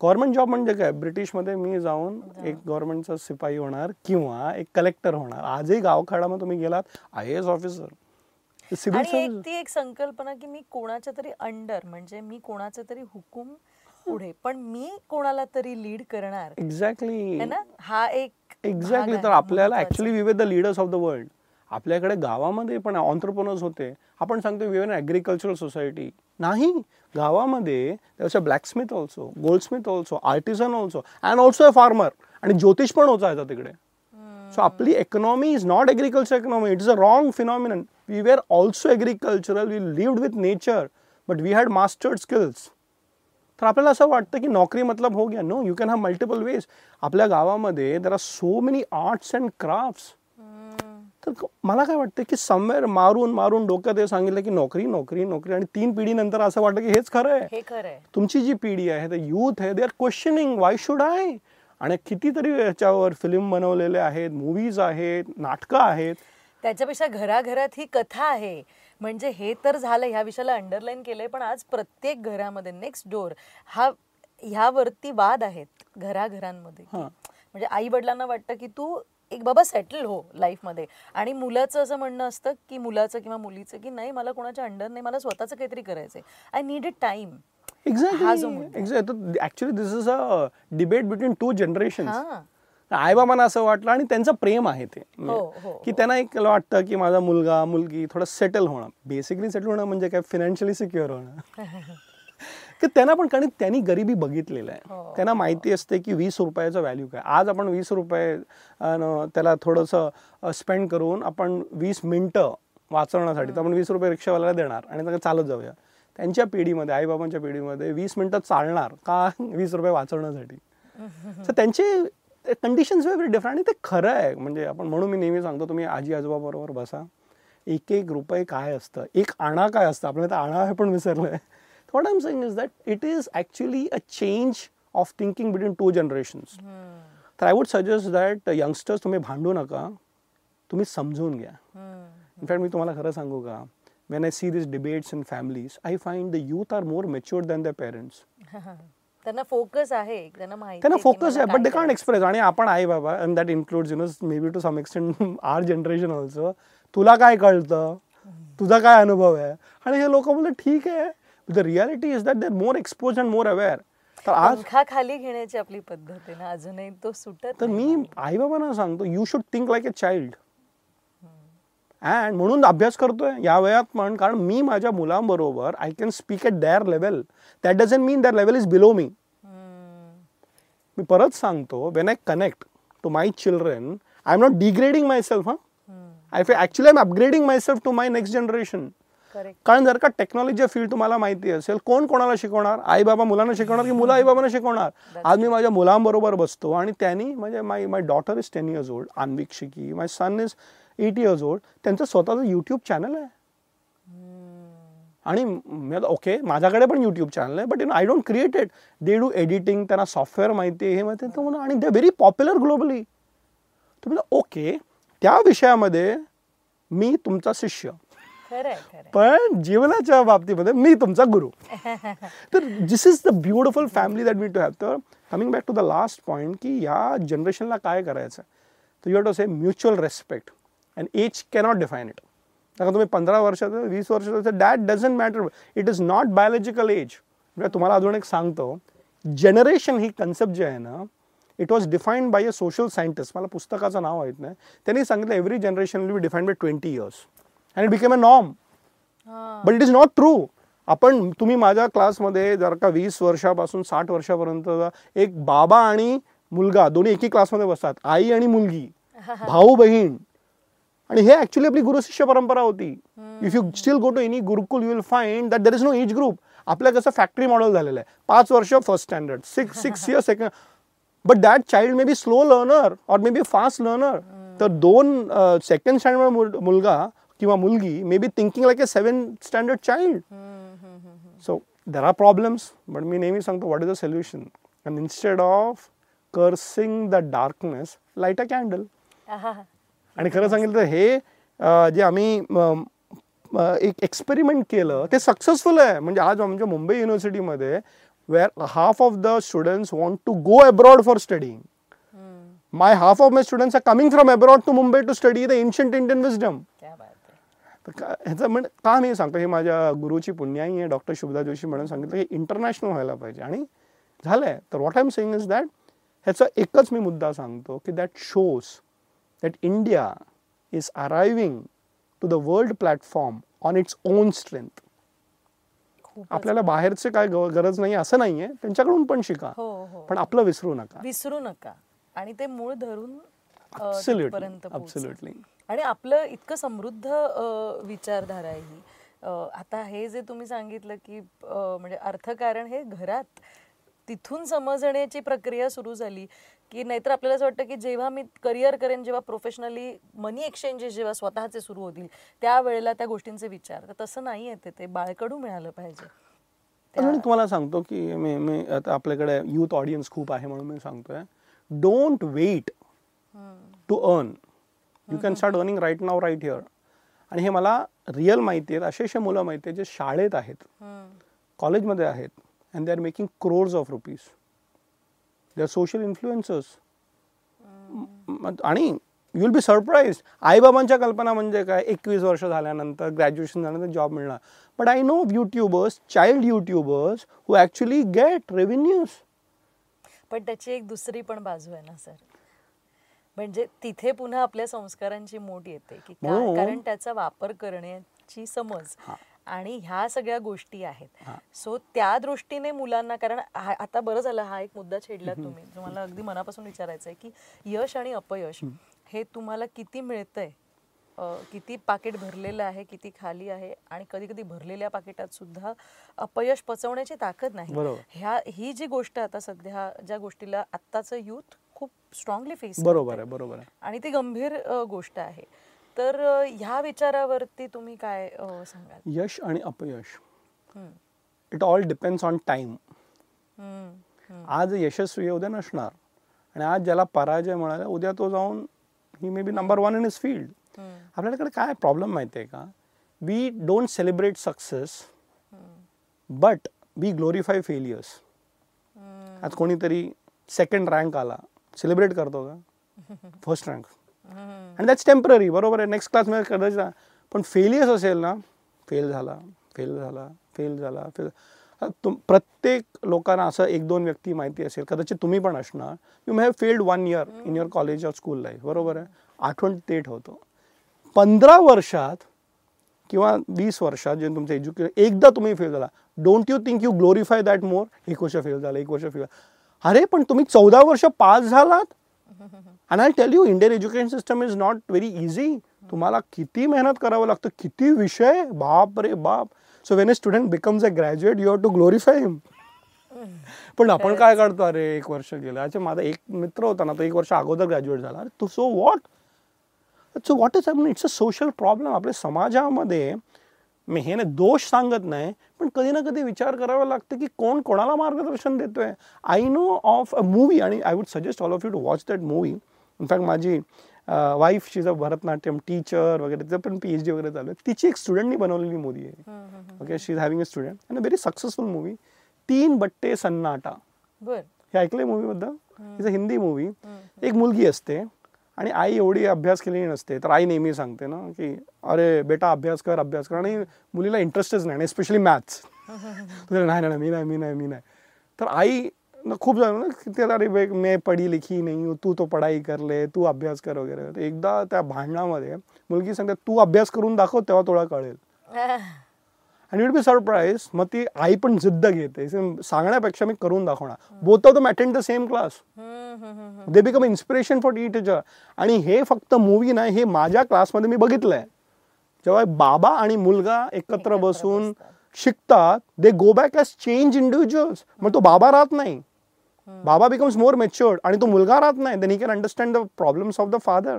government job म्हणजे काय? ब्रिटिशमध्ये मी जाऊन एक गव्हर्नमेंटचा सिपाही होणार किंवा एक कलेक्टर होणार. आजही गावखेडामध्ये तुम्ही गेलात आय एस ऑफिसर. आणि एक ती एक संकल्पना की मी कोणाच्या तरी अंडर म्हणजे मी कोणाचा तरी हुकूम पुढे पण मी कोणाला तरी लीड करणार. एक्झॅक्टली है ना? हा एक एक्झॅक्टली तर आपल्याला. Actually we the leaders of the world आपल्याकडे गावामध्ये पण ऑन्टरप्रोनर्स होते. आपण सांगतो वी एन ॲग्रिकल्चरल सोसायटी नाही गावामध्ये त्याच्या blacksmith also goldsmith also artisan also and also a farmer आणि ज्योतिष पण होता तिकडे. सो आपली economy is not agriculture economy it is a wrong phenomenon we were also agricultural we lived with nature but we had mastered skills तर आपल्याला असं वाटतं की नोकरी मतलब हो गया. No you can have multiple ways आपल्या गावामध्ये there are so many arts and crafts तर मला काय वाटतं की समवेअर मारून मारून डोक्यात हे सांगितलं की नोकरी नोकरी नोकरी आणि तीन पिढीनंतर असं वाटतं की हेच खरं आहे. हे खरं आहे. तुमची जी पिढी आहे द यूथ आहे they are questioning why should I आणि कितीतरी याच्यावर फिल्म बनवलेले आहेत मूवीज आहेत नाटकं आहेत. त्याच्यापेक्षा घराघरात ही कथा आहे. म्हणजे हे तर झालं ह्या विषयाला अंडरलाईन केलंय पण आज प्रत्येक घरामध्ये नेक्स्ट डोर हा ह्यावरती वाद आहेत घराघरांमध्ये. म्हणजे आई वडिलांना वाटतं की तू एक बाबा सेटल हो लाईफमध्ये आणि मुलाचं असं म्हणणं असतं की मुलाचं किंवा मुलीचं की नाही मला कोणाच्या अंडर नाही मला स्वतःचं काहीतरी करायचंय. I need it time. Exactly actually this is a debate between two generation हा. आईबाबांना असं वाटलं आणि त्यांचं प्रेम आहे ते. हो, हो, की हो. त्यांना एक वाटतं की माझा मुलगा मुलगी थोडं सेटल होणं. बेसिकली सेटल होणं म्हणजे काय फिनान्शियली सिक्युअर होणं. की त्यांना पण कारण त्यांनी गरिबी बघितलेलं आहे. हो, त्यांना माहिती असते की वीस रुपयाचं व्हॅल्यू काय. आज आपण वीस रुपये त्याला थोडंसं स्पेंड करून आपण वीस मिनटं वाचवण्यासाठी तर आपण वीस रुपये रिक्षावाल्याला देणार आणि त्यांना चालत जाऊया. त्यांच्या पिढीमध्ये आईबाबांच्या पिढीमध्ये वीस मिनटं चालणार का वीस रुपये वाचवण्यासाठी? तर त्यांचे कंडिशन्स व्हेरी डिफरंट आणि ते खरं आहे. म्हणजे आपण म्हणून मी नेहमी सांगतो तुम्ही आजी आजोबाबरोबर बसा. एक एक रुपये काय असतं? एक आणा काय असतं? आपल्याला तर आणा हे पण विसरलंय what I am saying is that it is actually a change of thinking between two generations तर I would suggest that youngsters तुम्ही भांडू नका तुम्ही समजून घ्या। इनफॅक्ट मी तुम्हाला खरं सांगू का। When I see this debates in families I find the youth are more mature than the parents त्यांना फोकस आहे त्यांना माहिती त्यांना फोकस आहे बट दे कांट एक्सप्रेस आणि आपण आहे बाबा and that includes you know maybe to some extent our generation also तुला काय कळतं? तुझा काय अनुभव आहे? आणि हे लोक बोलले ठीक आहे. The reality is that they more expose and more aware तर आज खाली घेण्याची आपली पद्धत आहे ना अजूनही तो सुटत तर मी आई बाबांना सांगतो you should think like a child and म्हणून अभ्यास करतोय या वयात पण कारण मी माझ्या मुलांबरोबर I can speak at their level that doesn't mean their level is below me. मी परत सांगतो when I connect to my children I am not degrading myself हा. आय फे actually I am upgrading myself to my next generation कारण जर का technology field तुम्हाला माहिती असेल कोण कोणाला शिकवणार? आई बाबा मुलांना शिकवणार की मुलं आई बाबांना शिकवणार आज मी माझ्या मुलांबरोबर बसतो आणि त्यांनी म्हणजे my my daughter is ten years old Anvik शिकी my son is eight years old त्यांचं स्वतःचं यूट्यूब चॅनल आहे. आणि ओके माझ्याकडे पण यूट्यूब चॅनल आहे but you know I don't create it they do editing त्यांना सॉफ्टवेअर माहिती आहे हे माहिती आहे. म्हणून आणि दे व्हेरी पॉप्युलर ग्लोबली तुम्ही ओके त्या विषयामध्ये मी तुमचा शिष्य. पण जीवनाच्या बाबतीमध्ये मी तुमचा गुरु. तर this is the beautiful family that me to have तर coming back to the last point की या जनरेशनला काय करायचं? तर you to say mutual respect and age cannot define it कारण तुम्ही पंधरा वर्षाचं वीस वर्षाचं that doesn't matter it is not biological age म्हणजे तुम्हाला अजून एक सांगतो जनरेशन ही कन्सेप्ट जे आहे ना it was defined by a social scientist मला पुस्तकाचं नाव माहीत नाही. त्यांनी सांगितलं every generation will be defined by twenty years and it became a norm but it is not true आपण तुम्ही माझ्या क्लासमध्ये जर का वीस वर्षापासून साठ वर्षापर्यंत एक बाबा आणि मुलगा दोन्ही एकी क्लासमध्ये बसतात. आई आणि मुलगी भाऊ बहीण. आणि हे ऍक्च्युली आपली गुरुशिष्य परंपरा होती. If you still go to any gurukul you will find that there is no age group आपल्या कसं फॅक्टरी मॉडेल झालेलं आहे. पाच वर्ष first standard six six years second but that child may be slow learner और may बी fast learner तर दोन second standard मुलगा किंवा मुलगी may be thinking like a seven standard child so there are problems but मी नेहमी सांगतो what is the solution and instead of cursing the darkness light a candle. आणि खरं सांगितलं तर हे अं, जे आम्ही अं, अं, एक एक्सपेरिमेंट केलं ते सक्सेसफुल आहे. म्हणजे आज आमच्या Mumbai युनिव्हर्सिटीमध्ये where half of the students want to go abroad for studying my half of my students are coming from abroad to Mumbai to study the ancient Indian wisdom क्या बात आहे. तर का ह्याचं म्हणजे का मी सांगतो? हे माझ्या गुरुची पुण्याई आहे. डॉक्टर शुभदा जोशी म्हणून सांगितलं की इंटरनॅशनल व्हायला पाहिजे. आणि झालंय. तर what I am saying is that ह्याचा एकच मी मुद्दा सांगतो की that shows that India is arriving to the world platform on its own strength. आपल्याला बाहेरचे काय गरज नाही असं नाहीये. त्यांच्याकडून पण शिका. हो हो. पण आपलं विसरू नका. विसरू नका. आणि ते मूळ धरून अ, आणि आपलं इतकं समृद्ध विचारधारा आहे ही. आता हे जे तुम्ही सांगितलं की म्हणजे अर्थकारण हे घरात तिथून समजण्याची प्रक्रिया सुरू झाली की नाहीतर आपल्याला असं वाटतं की जेव्हा मी करिअर करेन जेव्हा प्रोफेशनली मनी एक्सचेंजेस जेव्हा स्वतःचे सुरू होतील त्यावेळेला त्या गोष्टींचे विचार. तर तसं नाही आहे ते ते मिळालं पाहिजे. पण मी तुम्हाला सांगतो की मी मी आता आपल्याकडे युथ ऑडियन्स खूप आहे म्हणून मी सांगतोय. Don't wait to earn you can start earning right now right here आणि हे मला रिअल माहिती आहेत असे असे मुलं माहिती आहेत जे शाळेत आहेत. कॉलेजमध्ये आहेत. And they are making crores of rupees they are social influencers आणि यू विल बी सरप्राईज आईबाबांच्या कल्पना म्हणजे काय? एकवीस वर्ष झाल्यानंतर ग्रॅज्युएशन झाल्यानंतर जॉब मिळणार. But I know YouTubers child YouTubers who actually get revenues पण त्याची एक दुसरी पण बाजू आहे ना सर म्हणजे तिथे पुन्हा आपल्या संस्कारांची मोठ येते की म्हणून- कारण त्याचा वापर करण्याची समज हा. आणि ह्या सगळ्या गोष्टी आहेत. हा. सो त्या दृष्टीने मुलांना कारण हा- आता बरं झालं हा एक मुद्दा छेडला तुम्ही. जो मला अगदी मनापासून विचारायचा आहे की यश आणि अपयश हे तुम्हाला किती मिळतंय? किती पाकिट भरलेलं आहे किती खाली आहे? आणि कधी कधी भरलेल्या पाकिटात सुद्धा अपयश पचवण्याची ताकद नाही. ह्या ही जी गोष्ट आता सध्या ज्या गोष्टीला आत्ताचं युथ खूप स्ट्रॉंगली फेस बरोबर आहे बरोबर आहे. आणि ती गंभीर गोष्ट आहे. तर ह्या विचारावरती तुम्ही काय सांगाल? यश आणि अपयश. It all depends on time. आज यशस्वी उद्या नसणार. आणि आज ज्याला पराजय मिळाला उद्या तो जाऊन he may be number one in his field आपल्याकडे काय प्रॉब्लेम माहिती आहे का we don't celebrate success but we glorify failures आज कोणीतरी सेकंड रँक आला. सेलिब्रेट करतो का? फर्स्ट रँक आणि दॅट्स टेंपररी बरोबर आहे. नेक्स्ट क्लासमध्ये कदाचित पण फेलियर्स असेल ना फेल झाला फेल झाला फेल झाला फेल तुम प्रत्येक लोकांना असं एक दोन व्यक्ती माहिती असेल कदाचित तुम्ही पण असणार. You may have failed one year in your college or school life बरोबर आहे. आठवण ते ठेवतो पंधरा वर्षात किंवा वीस वर्षात जे तुमचं एज्युकेशन एकदा तुम्ही फेल झाला. Don't you think you glorify that more एक वर्ष फेल झालं एक वर्ष फेल अरे पण तुम्ही चौदा वर्ष पास झालात. आणि I tell you Indian education system is not very easy तुम्हाला किती मेहनत करावं लागतं किती विषय? बाप रे बाप. So when a student becomes a graduate you have to glorify him पण आपण काय करतो? अरे एक वर्ष गेलं. अच्छा माझा एक मित्र होता ना तो एक वर्ष अगोदर ग्रॅज्युएट झाला. अरे तो so what so what is it's a social problem आपल्या समाजामध्ये मी हे ना दोष सांगत नाही. पण कधी ना कधी विचार करावा लागतं की कोण कोणाला मार्गदर्शन देतोय? I know of a movie आणि I would suggest all of you to watch that movie in fact माझी wife she a Bharatanatyam teacher वगैरे तिचं पण पी एच डी वगैरे चालू आहे. तिची एक स्टुडंटनी बनवलेली मूवी आहे. Okay she is having a student and a very successful movie Teen Battey Sannata. हे ऐकलंय मूवीबद्दल इज अ हिंदी मूवी एक मुलगी असते. आणि आई एवढी अभ्यास केलेली नसते. तर आई नेहमी सांगते ना की अरे बेटा अभ्यास कर अभ्यास कर. आणि मुलीला इंटरेस्टच नाही स्पेशली मॅथ्स नाही नाही नाही, मी नाही मी नाही मी नाही. तर आई न खूप जण ना की त्याला अरे बे- मैं पढी लिखी नाही हूँ, तू तो पढाई कर ले तू अभ्यास कर वगैरे. एकदा त्या भांडणामध्ये मुलगी सांगते तू अभ्यास करून दाखव तेव्हा तुला कळेल. आणि विल बी सरप्राईज मग ती आई पण जिद्द घेते. सांगण्यापेक्षा मी करून दाखवणार. Both of them attend the same class they become inspiration for the teacher आणि हे फक्त मूवी नाही हे माझ्या क्लासमध्ये मी बघितलंय. जेव्हा बाबा आणि मुलगा एकत्र बसून. शिकतात they go back as change individuals मग तो बाबा राहत नाही. बाबा बिकम्स मोर मेच्युअर्ड आणि तो मुलगा राहत नाही. Then he can understand the problems of the father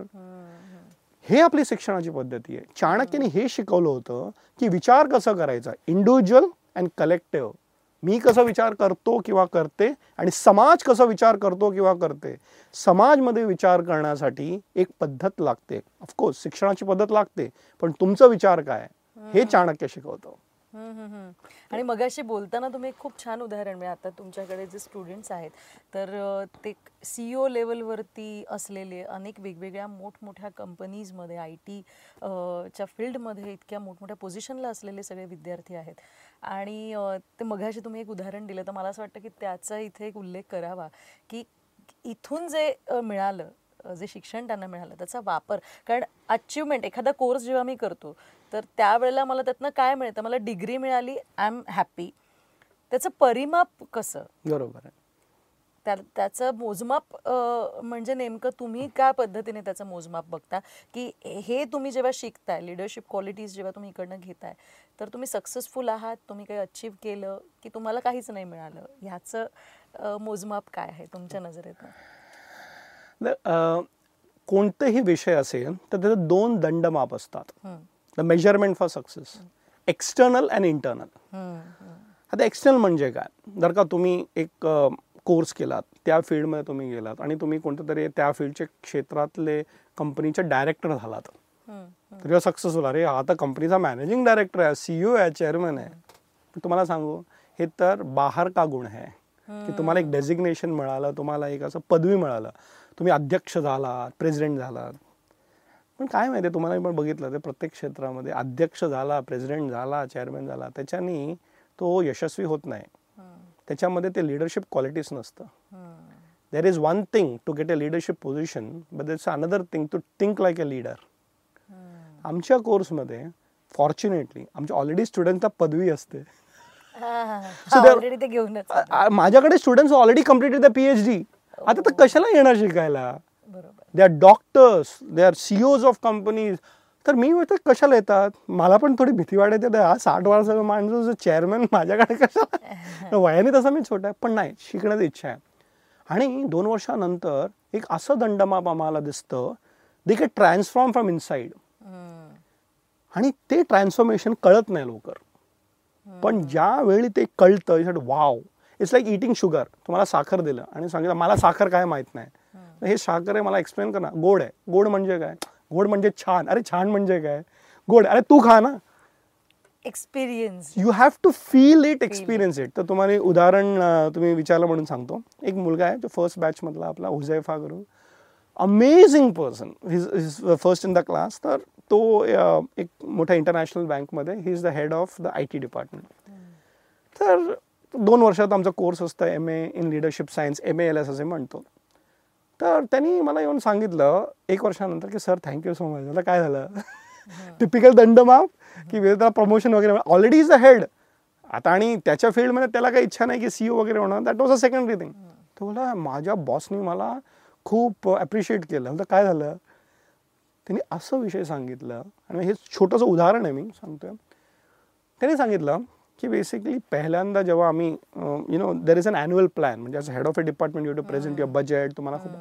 हे आपली शिक्षणाची पद्धती आहे. चाणक्याने हे शिकवलं होतं की विचार कसं करायचा? इंडिव्हिज्युअल अँड कलेक्टिव्ह मी कसं विचार करतो किंवा करते आणि समाज कसं विचार करतो किंवा करते? समाजमध्ये विचार करण्यासाठी एक पद्धत लागते. ऑफकोर्स शिक्षणाची पद्धत लागते पण तुमचा विचार काय? हे. चाणक्य शिकवतो. आणि मगाशी बोलताना तुम्ही खूप छान उदाहरण म्हणजे आता तुमच्याकडे जे स्टुडंट्स आहेत तर ते सीईओ लेवलवरती असलेले अनेक वेगवेगळ्या मोठमोठ्या कंपनीजमध्ये आय टी च्या फील्डमध्ये इतक्या मोठमोठ्या पोझिशनला असलेले सगळे विद्यार्थी आहेत. आणि ते मगाशी तुम्ही एक उदाहरण दिलं तर मला असं वाटतं की त्याचा इथे एक उल्लेख करावा की इथून जे मिळालं जे शिक्षण त्यांना मिळालं त्याचा वापर कारण अचिव्हमेंट एखादा कोर्स जेव्हा मी करतो तर त्यावेळेला मला त्यातनं काय मिळतं? मला डिग्री मिळाली आय एम हॅपी त्याचं परिमाप कसं? बरोबर आहे. त्या त्याचं मोजमाप म्हणजे नेमकं तुम्ही काय पद्धतीने त्याचं मोजमाप बघता? की हे तुम्ही जेव्हा शिकताय लिडरशिप क्वालिटीज जेव्हा तुम्ही इकडनं घेताय तर तुम्ही सक्सेसफुल आहात तुम्ही काही अचीव केलं की तुम्हाला काहीच नाही मिळालं? ह्याचं मोजमाप काय आहे तुमच्या अं, कोणतेही विषय असेल तर त्याचे दोन दंडमाप असतात. The measurement for success external and internal आता एक्सटर्नल म्हणजे काय? जर का तुम्ही एक कोर्स केलात त्या फील्डमध्ये तुम्ही गेलात आणि तुम्ही कोणत्या तरी त्या फील्डचे क्षेत्रातले कंपनीचे डायरेक्टर झालात. तर सक्सेसफुल अरे हा आता कंपनीचा मॅनेजिंग डायरेक्टर आहे सीईओ आहे चेअरमन आहे. तुम्हाला सांगू हे तर बाहेर का गुण आहे? की तुम्हाला एक डेझिग्नेशन मिळालं तुम्हाला एक असं पदवी मिळालं. तुम्ही अध्यक्ष झालात प्रेसिडेंट झालात. पण काय माहिती तुम्हाला पण बघितलं ते प्रत्येक क्षेत्रामध्ये. अध्यक्ष झाला प्रेसिडेंट झाला चेअरमॅन झाला त्याच्यानी तो यशस्वी होत नाही. त्याच्यामध्ये ते लिडरशिप क्वालिटीज नसतं. There is one thing to get a leadership position but it's another thing to think like a leader आमच्या कोर्समध्ये फॉर्च्युनेटली आमच्या ऑलरेडी स्टुडंटला पदवी असते. हा, माझ्याकडे students already completed the PhD आता तर कशाला येणार शिकायला? बरोबर. They are doctors they are CEOs of companies तर मी म्हणतो कशाला येतात? मला पण थोडी भीती वाटते. हा साठ वर्षाचा माणूस चेअरमॅन माझ्याकडे कशाला? वयाने तसा मी छोटा आहे पण नाही शिकण्याची इच्छा आहे. आणि दोन वर्षानंतर एक असं दंडमाप आम्हाला दिसतं they can transform from inside hmm, आणि ते ट्रान्सफॉर्मेशन कळत नाही लवकर. पण ज्यावेळी ते कळतं wow it's like eating sugar तुम्हाला साखर दिलं आणि सांगितलं मला साखर काय माहीत नाही. हे साखर आहे मला एक्सप्लेन कर ना. गोड आहे. गोड म्हणजे काय? गोड म्हणजे छान. अरे छान म्हणजे काय? गोड. अरे तू खा ना. Experience you have to feel it experience it तर तुम्हाला उदाहरण तुम्ही विचारलं म्हणून सांगतो. एक मुलगा आहे जो फर्स्ट बॅच मधला आपला हुझैफा करून. Amazing person his first in the class तर तो एक मोठ्या इंटरनॅशनल बँकमध्ये he is the head of the I T department तर दोन वर्षात आमचा कोर्स असतं M A in leadership science M A L S असे म्हणतो. तर त्यांनी मला येऊन सांगितलं एक वर्षानंतर की सर थँक्यू सो मच मला काय झालं? टिपिकल दंडमाप की त्याला प्रमोशन वगैरे ऑलरेडी इज अ हेड आता आणि त्याच्या फील्डमध्ये त्याला काही इच्छा नाही की सीईओ वगैरे होणार. That was a secondary thing तो बोला माझ्या बॉसनी मला खूप अप्रिशिएट केलं. तर काय झालं? त्यांनी असं विषय सांगितलं. आणि हे छोटंसं उदाहरण आहे मी सांगतोय. त्यांनी सांगितलं की बेसिकली पहिल्यांदा जेव्हा आम्ही you know there is an annual plan म्हणजे as head of a department you to present your budget तुम्हाला खूप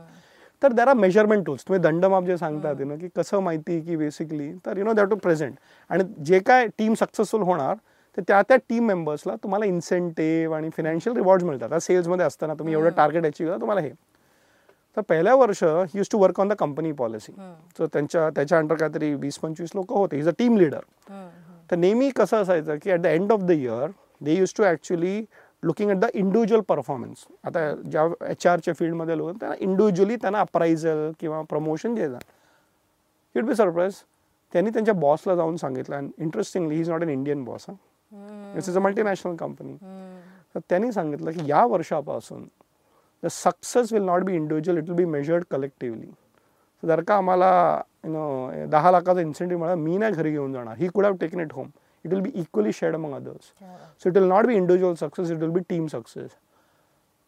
तर देर आर मेजरमेंट टूल्स तुम्ही दंडमाप जे सांगतात ना की कसं माहिती की बेसिकली तर you know that to present आणि जे काय टीम सक्सेसफुल होणार तर त्या त्या टीम मेंबर्सला तुम्हाला इन्सेंटिव्ह आणि फिनान्शियल रिवॉर्ड्स मिळतात. आता सेल्समध्ये असताना तुम्ही एवढं टार्गेट अचीव करा तुम्हाला हे. तर पहिल्या वर्ष used to work on the company policy so त्यांच्या त्याच्या अंडर काहीतरी वीस पंचवीस लोक होते. इज अ टीम लिडर तर नेहमी कसं असायचं की at the end of the year they used to actually looking at the individual performance आता ज्या एच आरच्या फील्डमध्ये लोक त्यांना इंडिव्हिज्युअली त्यांना अप्रायझल किंवा प्रमोशन द्यायचं. इट बी सरप्राईज त्यांनी त्यांच्या बॉसला जाऊन सांगितलं. And interestingly he is not an Indian boss हा it's is a multinational company तर त्यांनी सांगितलं की या वर्षापासून the success will not be individual it will be measured collectively जर का आम्हाला यु नो दहा लाखाचा इन्सेंटिव्ह मिळाला मी नाही घरी घेऊन जाणार. He could have taken it home it will be equally shared among others so it will not be individual success it will be team success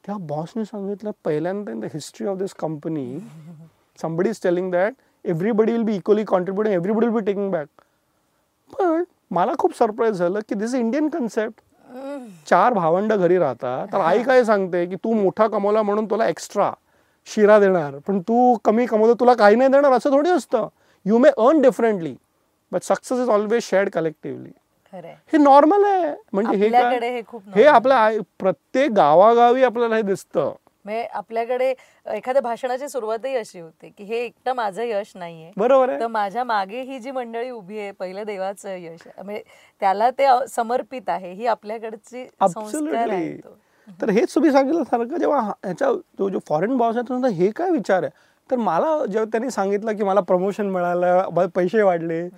त्या बॉसने सांगितलं पहिल्यांदा in the history of this company somebody is telling that everybody will be equally contributing everybody will be taking back. पण मला खूप surprise झालं की दिस Indian concept चार भावंड घरी राहतात. तर आई काय सांगते की तू मोठा कमवला म्हणून तुला एक्स्ट्रा शिरा देणार. पण तू कमी कमवतो तुला काही नाही देणार असं थोडी असतं. You may earn differently but success is always shared collectively हे नॉर्मल आहे. म्हणजे हे हे हे आपल्या प्रत्येक गावागावी आपल्याला हे दिसतं. आपल्याकडे एखाद्या भाषणाची सुरुवातही अशी होते की हे एकटं माझं यश नाहीये. बरोबर तर माझ्या मागे ही जी मंडळी उभी आहे पहिलं देवाचं यश. म्हणजे त्याला ते समर्पित आहे. ही आपल्याकडची संस्कार आहे. तर हेच तुम्ही सांगितलं सारखं जेव्हा ह्याच्या तो जो फॉरेन बॉस आहे तो हे काय विचार आहे? तर मला जेव्हा त्यांनी सांगितलं की मला प्रमोशन मिळालं पैसे वाढले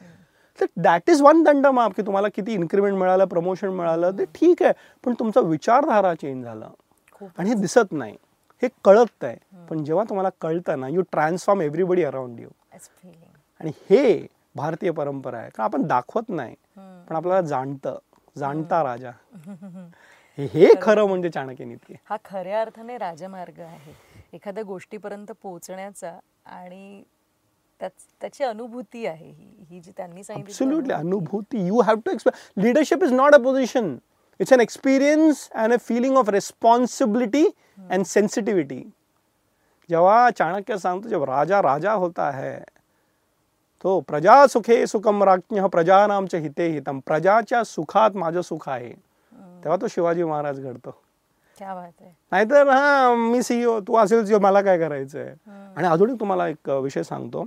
तर दॅट इज वन दंडमाप की तुम्हाला किती इन्क्रीमेंट मिळालं प्रमोशन मिळालं ते ठीक आहे. पण तुमचा विचारधारा चेंज झाला. आणि हे दिसत नाही. हे कळत नाही पण जेव्हा तुम्हाला कळतं ना you transform everybody around you आणि हे भारतीय परंपरा आहे. कारण आपण दाखवत नाही. पण आपल्याला जाणतं. जाणता राजा. हे- खरं. म्हणजे चाणक्य नीती हा खऱ्या अर्थाने राजमार्ग आहे. एखाद्या गोष्टीपर्यंत पोहोचण्याचा आणि त्याच- त्याची अनुभूती आहे ही ही जी त्यांनी सांगितली अनुभूती. You have to explain leadership is not a position it's an experience and a feeling of responsibility and sensitivity जेव्हा चाणक्य सांगतो जेव्हा राजा राजा होता है तो प्रजा सुखे सुखम राज्ञ प्रजानामच्या हिते हितम प्रजाच्या सुखात माझं सुख आहे. तेव्हा तो शिवाजी महाराज घडतो. क्या बात आहे. नाहीतर हा मी सीईओ तू असेल सीईओ मला काय करायचंय? आणि अजून एक तुम्हाला एक विषय सांगतो.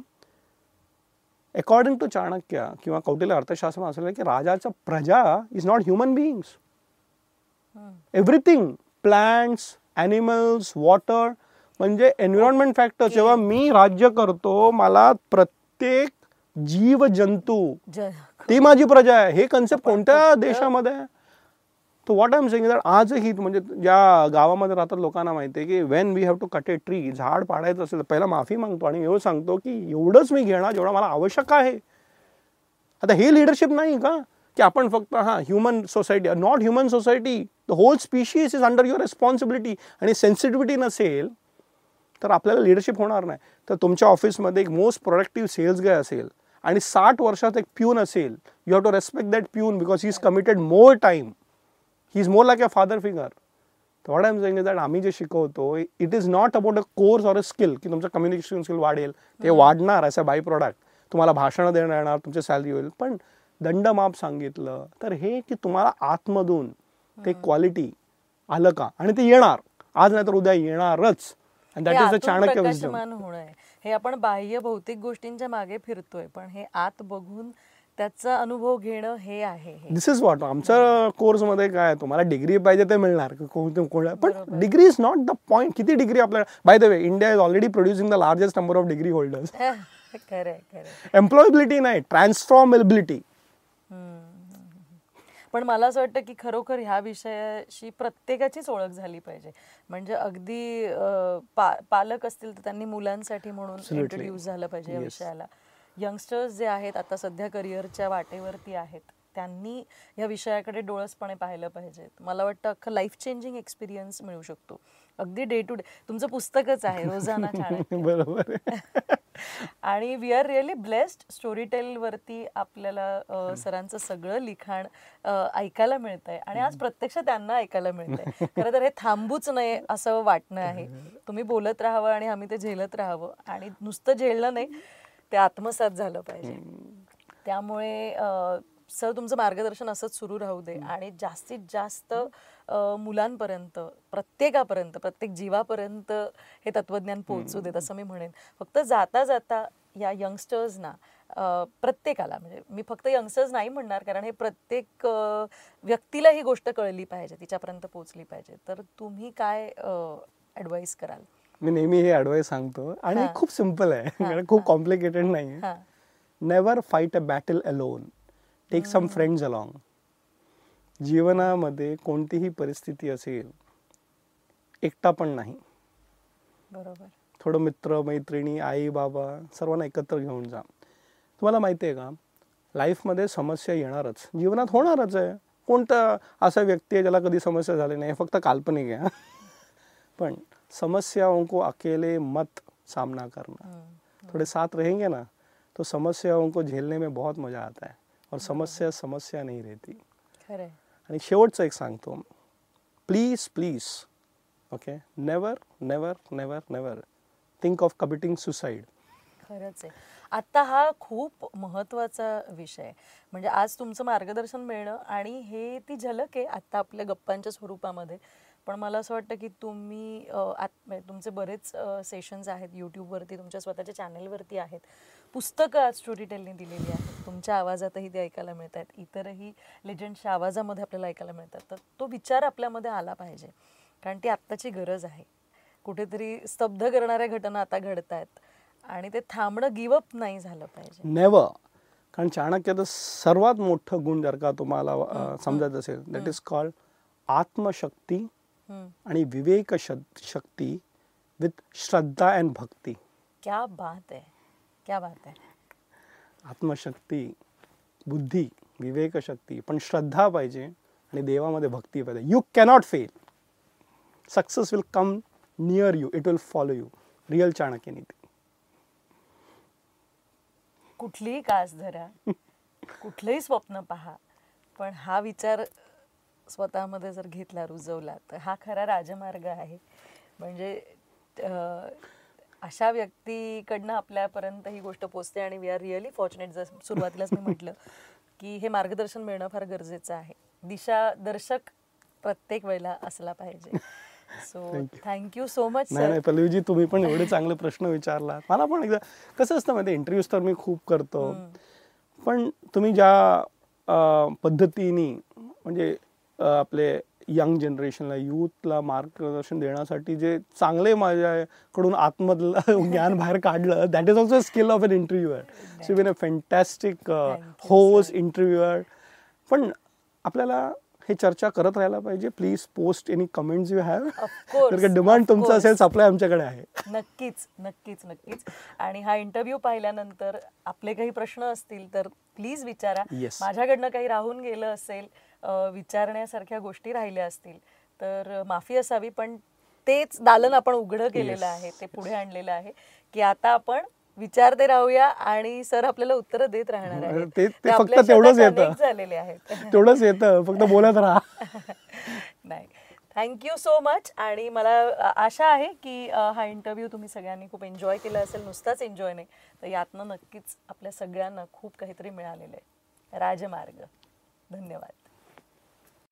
अकॉर्डिंग टू चाणक्य किंवा कौटिल्य अर्थशास्त्र असं की राजाचा प्रजा is not human beings everything plants animals water म्हणजे एन्व्हायरमेंट फॅक्टर जेव्हा मी राज्य करतो मला प्रत्येक जीव जंतू ती माझी प्रजा आहे. हे कन्सेप्ट कोणत्या देशामध्ये आहे? तो वॉट आय सेंग दॅट आजही म्हणजे ज्या गावामध्ये राहतात लोकांना माहिती आहे की when we have to cut a tree झाड पाडायचं असेल तर पहिला माफी मागतो आणि एवढं सांगतो की एवढंच मी घेणार जेवढा मला आवश्यक आहे. आता हे लिडरशिप नाही का? की आपण फक्त हां human society not human society the whole species is under your responsibility आणि सेन्सिटिव्हिटी नसेल तर आपल्याला लिडरशिप होणार नाही. तर तुमच्या ऑफिसमध्ये एक मोस्ट प्रोडक्टिव्ह सेल्स गाय असेल आणि साठ वर्षात एक प्यून असेल you have to respect that peon because he is committed more time he is more like a father figure थोडा एम सेंग दॅट आम्ही जे शिकवतो it is not about a course or a skill की तुमचं communication skill वाढेल ते वाढणार as a by product तुम्हाला भाषणं देणं येणार तुमची सॅलरी होईल. पण दंडमाप सांगितलं तर हे की तुम्हाला आतमधून ते क्वालिटी आलं का? आणि ते येणार. आज नाही तर उद्या येणारच. That is the Chanakya wisdom हे आपण बाह्य भौतिक गोष्टींच्या मागे फिरतोय पण हे आत बघून त्याचा अनुभव घेणं हे आहे दिस इज वॉट आमच्या कोर्समध्ये काय आहे, तुम्हाला डिग्री पाहिजे ते मिळणार पण degree is not the point किती डिग्री आपल्याला by the way India is already producing the largest number of degree holders employability नाही ट्रान्सफॉर्मेबिलिटी पण मला असं वाटतं की खरोखर ह्या विषयाशी प्रत्येकाचीच ओळख झाली पाहिजे. म्हणजे अगदी पा पालक असतील तर त्यांनी मुलांसाठी म्हणून. इंट्रोड्यूस झालं पाहिजे या Yes. विषयाला. यंगस्टर्स जे आहेत आता सध्या करिअरच्या वाटेवरती आहेत त्यांनी या विषयाकडे डोळसपणे पाहिलं पाहिजे मला वाटतं अख्खं लाईफ चेंजिंग एक्सपिरियन्स मिळू शकतो. अगदी डे टू डे तुमचं पुस्तकच आहे रोजाना बरोबर आहे. आणि we are really blessed story tell वरती आपल्याला सरांचं सगळं लिखाण ऐकायला मिळतंय. आणि आज प्रत्यक्ष त्यांना ऐकायला मिळतंय. खरं तर हे थांबूच नये असं वाटणं आहे. तुम्ही बोलत राहावं आणि आम्ही ते झेलत राहावं. आणि नुसतं झेलणं नाही ते आत्मसात झालं पाहिजे. त्यामुळे सर तुमचं मार्गदर्शन असंच सुरू राहू दे आणि जास्तीत जास्त मुलांपर्यंत प्रत्येकापर्यंत प्रत्येक जीवापर्यंत हे तत्वज्ञान पोहोचू देत असं मी म्हणेन. फक्त जाता जाता या यंगस्टर्सना प्रत्येकाला म्हणजे मी फक्त यंगस्टर्स नाही म्हणणार कारण हे प्रत्येक व्यक्तीला ही गोष्ट कळली पाहिजे तिच्यापर्यंत पोहोचली पाहिजे. तर तुम्ही काय ॲडवाईस कराल? मी नेहमी हे ॲडवाईस सांगतो. आणि. खूप सिंपल आहे. कारण खूप कॉम्प्लिकेटेड नाही हां. Never fight a battle alone take some friends along जीवनामध्ये कोणतीही परिस्थिती असेल एकटा पण नाही. बरोबर. थोडं मित्र मैत्रिणी आई बाबा सर्वांना एकत्र घेऊन जा. तुम्हाला माहिती आहे का? लाईफमध्ये समस्या येणारच. जीवनात होणारच आहे. कोणता असा व्यक्ती आहे ज्याला कधी समस्या झाली नाही? फक्त काल्पनिक आहे पण समस्याओं को अकेले मत सामना करना. थोड़े साथ रहेंगे ना तो समस्याओं को झेलने में बहुत मजा आता है और समस्या समस्या नहीं रहती। आणि शेवटचं एक सांगतो please please okay never never never never think of committing suicide खरंच आहे. आता हा खूप महत्त्वाचा विषय. म्हणजे आज तुमचं मार्गदर्शन मिळणं आणि हे ती झलक आहे आता आपल्या गप्पांच्या स्वरूपामध्ये. पण मला असं वाटतं की तुम्ही आत म्हणजे तुमचे बरेच सेशन्स आहेत यूट्यूबवरती तुमच्या स्वतःच्या चॅनेलवरती आहेत. पुस्तकं आज स्टोरी टेलने दिलेली आहेत. तुमच्या आवाजातही ते ऐकायला मिळत आहेत इतरही लेजंडच्या आवाजामध्ये आपल्याला ऐकायला मिळतात. तर तो विचार आपल्यामध्ये आला पाहिजे. कारण ती आत्ताची गरज आहे. कुठेतरी स्तब्ध करणाऱ्या घटना आता घडत आहेत आणि ते थांबणं गिवअप नाही झालं पाहिजे. नेवर कारण चाणक्याचं सर्वात मोठं गुण जर का तुम्हाला समजायचं असेल दॅट इज कॉल्ड आत्मशक्ती. आणि विवेक शक- शक्ती विथ श्रद्धा अँड भक्ती. क्या बात आहे क्या बात आहे आत्मशक्ती बुद्धी विवेकशक्ती पण श्रद्धा पाहिजे आणि देवामध्ये भक्ती पाहिजे. You cannot fail success will come near you it will follow you real Chanakya Niti कुठलीही कास धरा कुठलंही स्वप्न पहा पण हा विचार स्वतःमध्ये जर घेतला रुजवला तर हा खरा राजमार्ग आहे. म्हणजे अशा व्यक्तीकडनं आपल्यापर्यंत ही गोष्ट पोचते आणि वी आर रिअली फॉर्च्युनेट जर सुरुवातीलाच मी म्हटलं की हे मार्गदर्शन मिळणं फार गरजेचं आहे. दिशा दर्शक प्रत्येक वेळेला असला पाहिजे. सो. थँक्यू सो मच नाही नाही पल्लवीजी तुम्ही पण एवढे चांगले प्रश्न विचारला मला पण एकदा कसं असतं माहिती इंटरव्ह्यूज तर मी खूप करतो. पण तुम्ही ज्या पद्धतीने म्हणजे आपले यंग जनरेशनला यूथला मार्गदर्शन देण्यासाठी जे चांगले माझ्याकडून आतमधलं ज्ञान बाहेर काढलं that is also skill of an interviewer so been a fantastic sir. Interviewer पण आपल्याला हे चर्चा करत राहायला पाहिजे. Please post any comments you have का डिमांड तुमचं. असेल सप्लाय आमच्याकडे आहे. नक्कीच नक्कीच नक्कीच. आणि हा इंटरव्ह्यू पाहिल्यानंतर आपले काही प्रश्न असतील तर प्लीज विचारा. Yes. माझ्याकडनं काही राहून गेलं असेल विचारण्यासारख्या गोष्टी राहिल्या असतील तर माफी असावी पण तेच दालन आपण उघडं केलेलं आहे ते पुढे आणलेलं आहे की आता आपण विचारते राहूया आणि सर आपल्याला उत्तरं देत राहणार आहेत. ते- फक्त तेवढंच येतं. झालेले आहेत. तेवढंच येतं फक्त बोलत राहा. नाही. थँक्यू सो मच आणि मला आशा आहे की हा इंटरव्ह्यू तुम्ही सगळ्यांनी खूप एन्जॉय केला असेल नुसताच एन्जॉय नाही तर यातनं नक्कीच आपल्या सगळ्यांना खूप काहीतरी मिळालेलं आहे. राजमार्ग. धन्यवाद.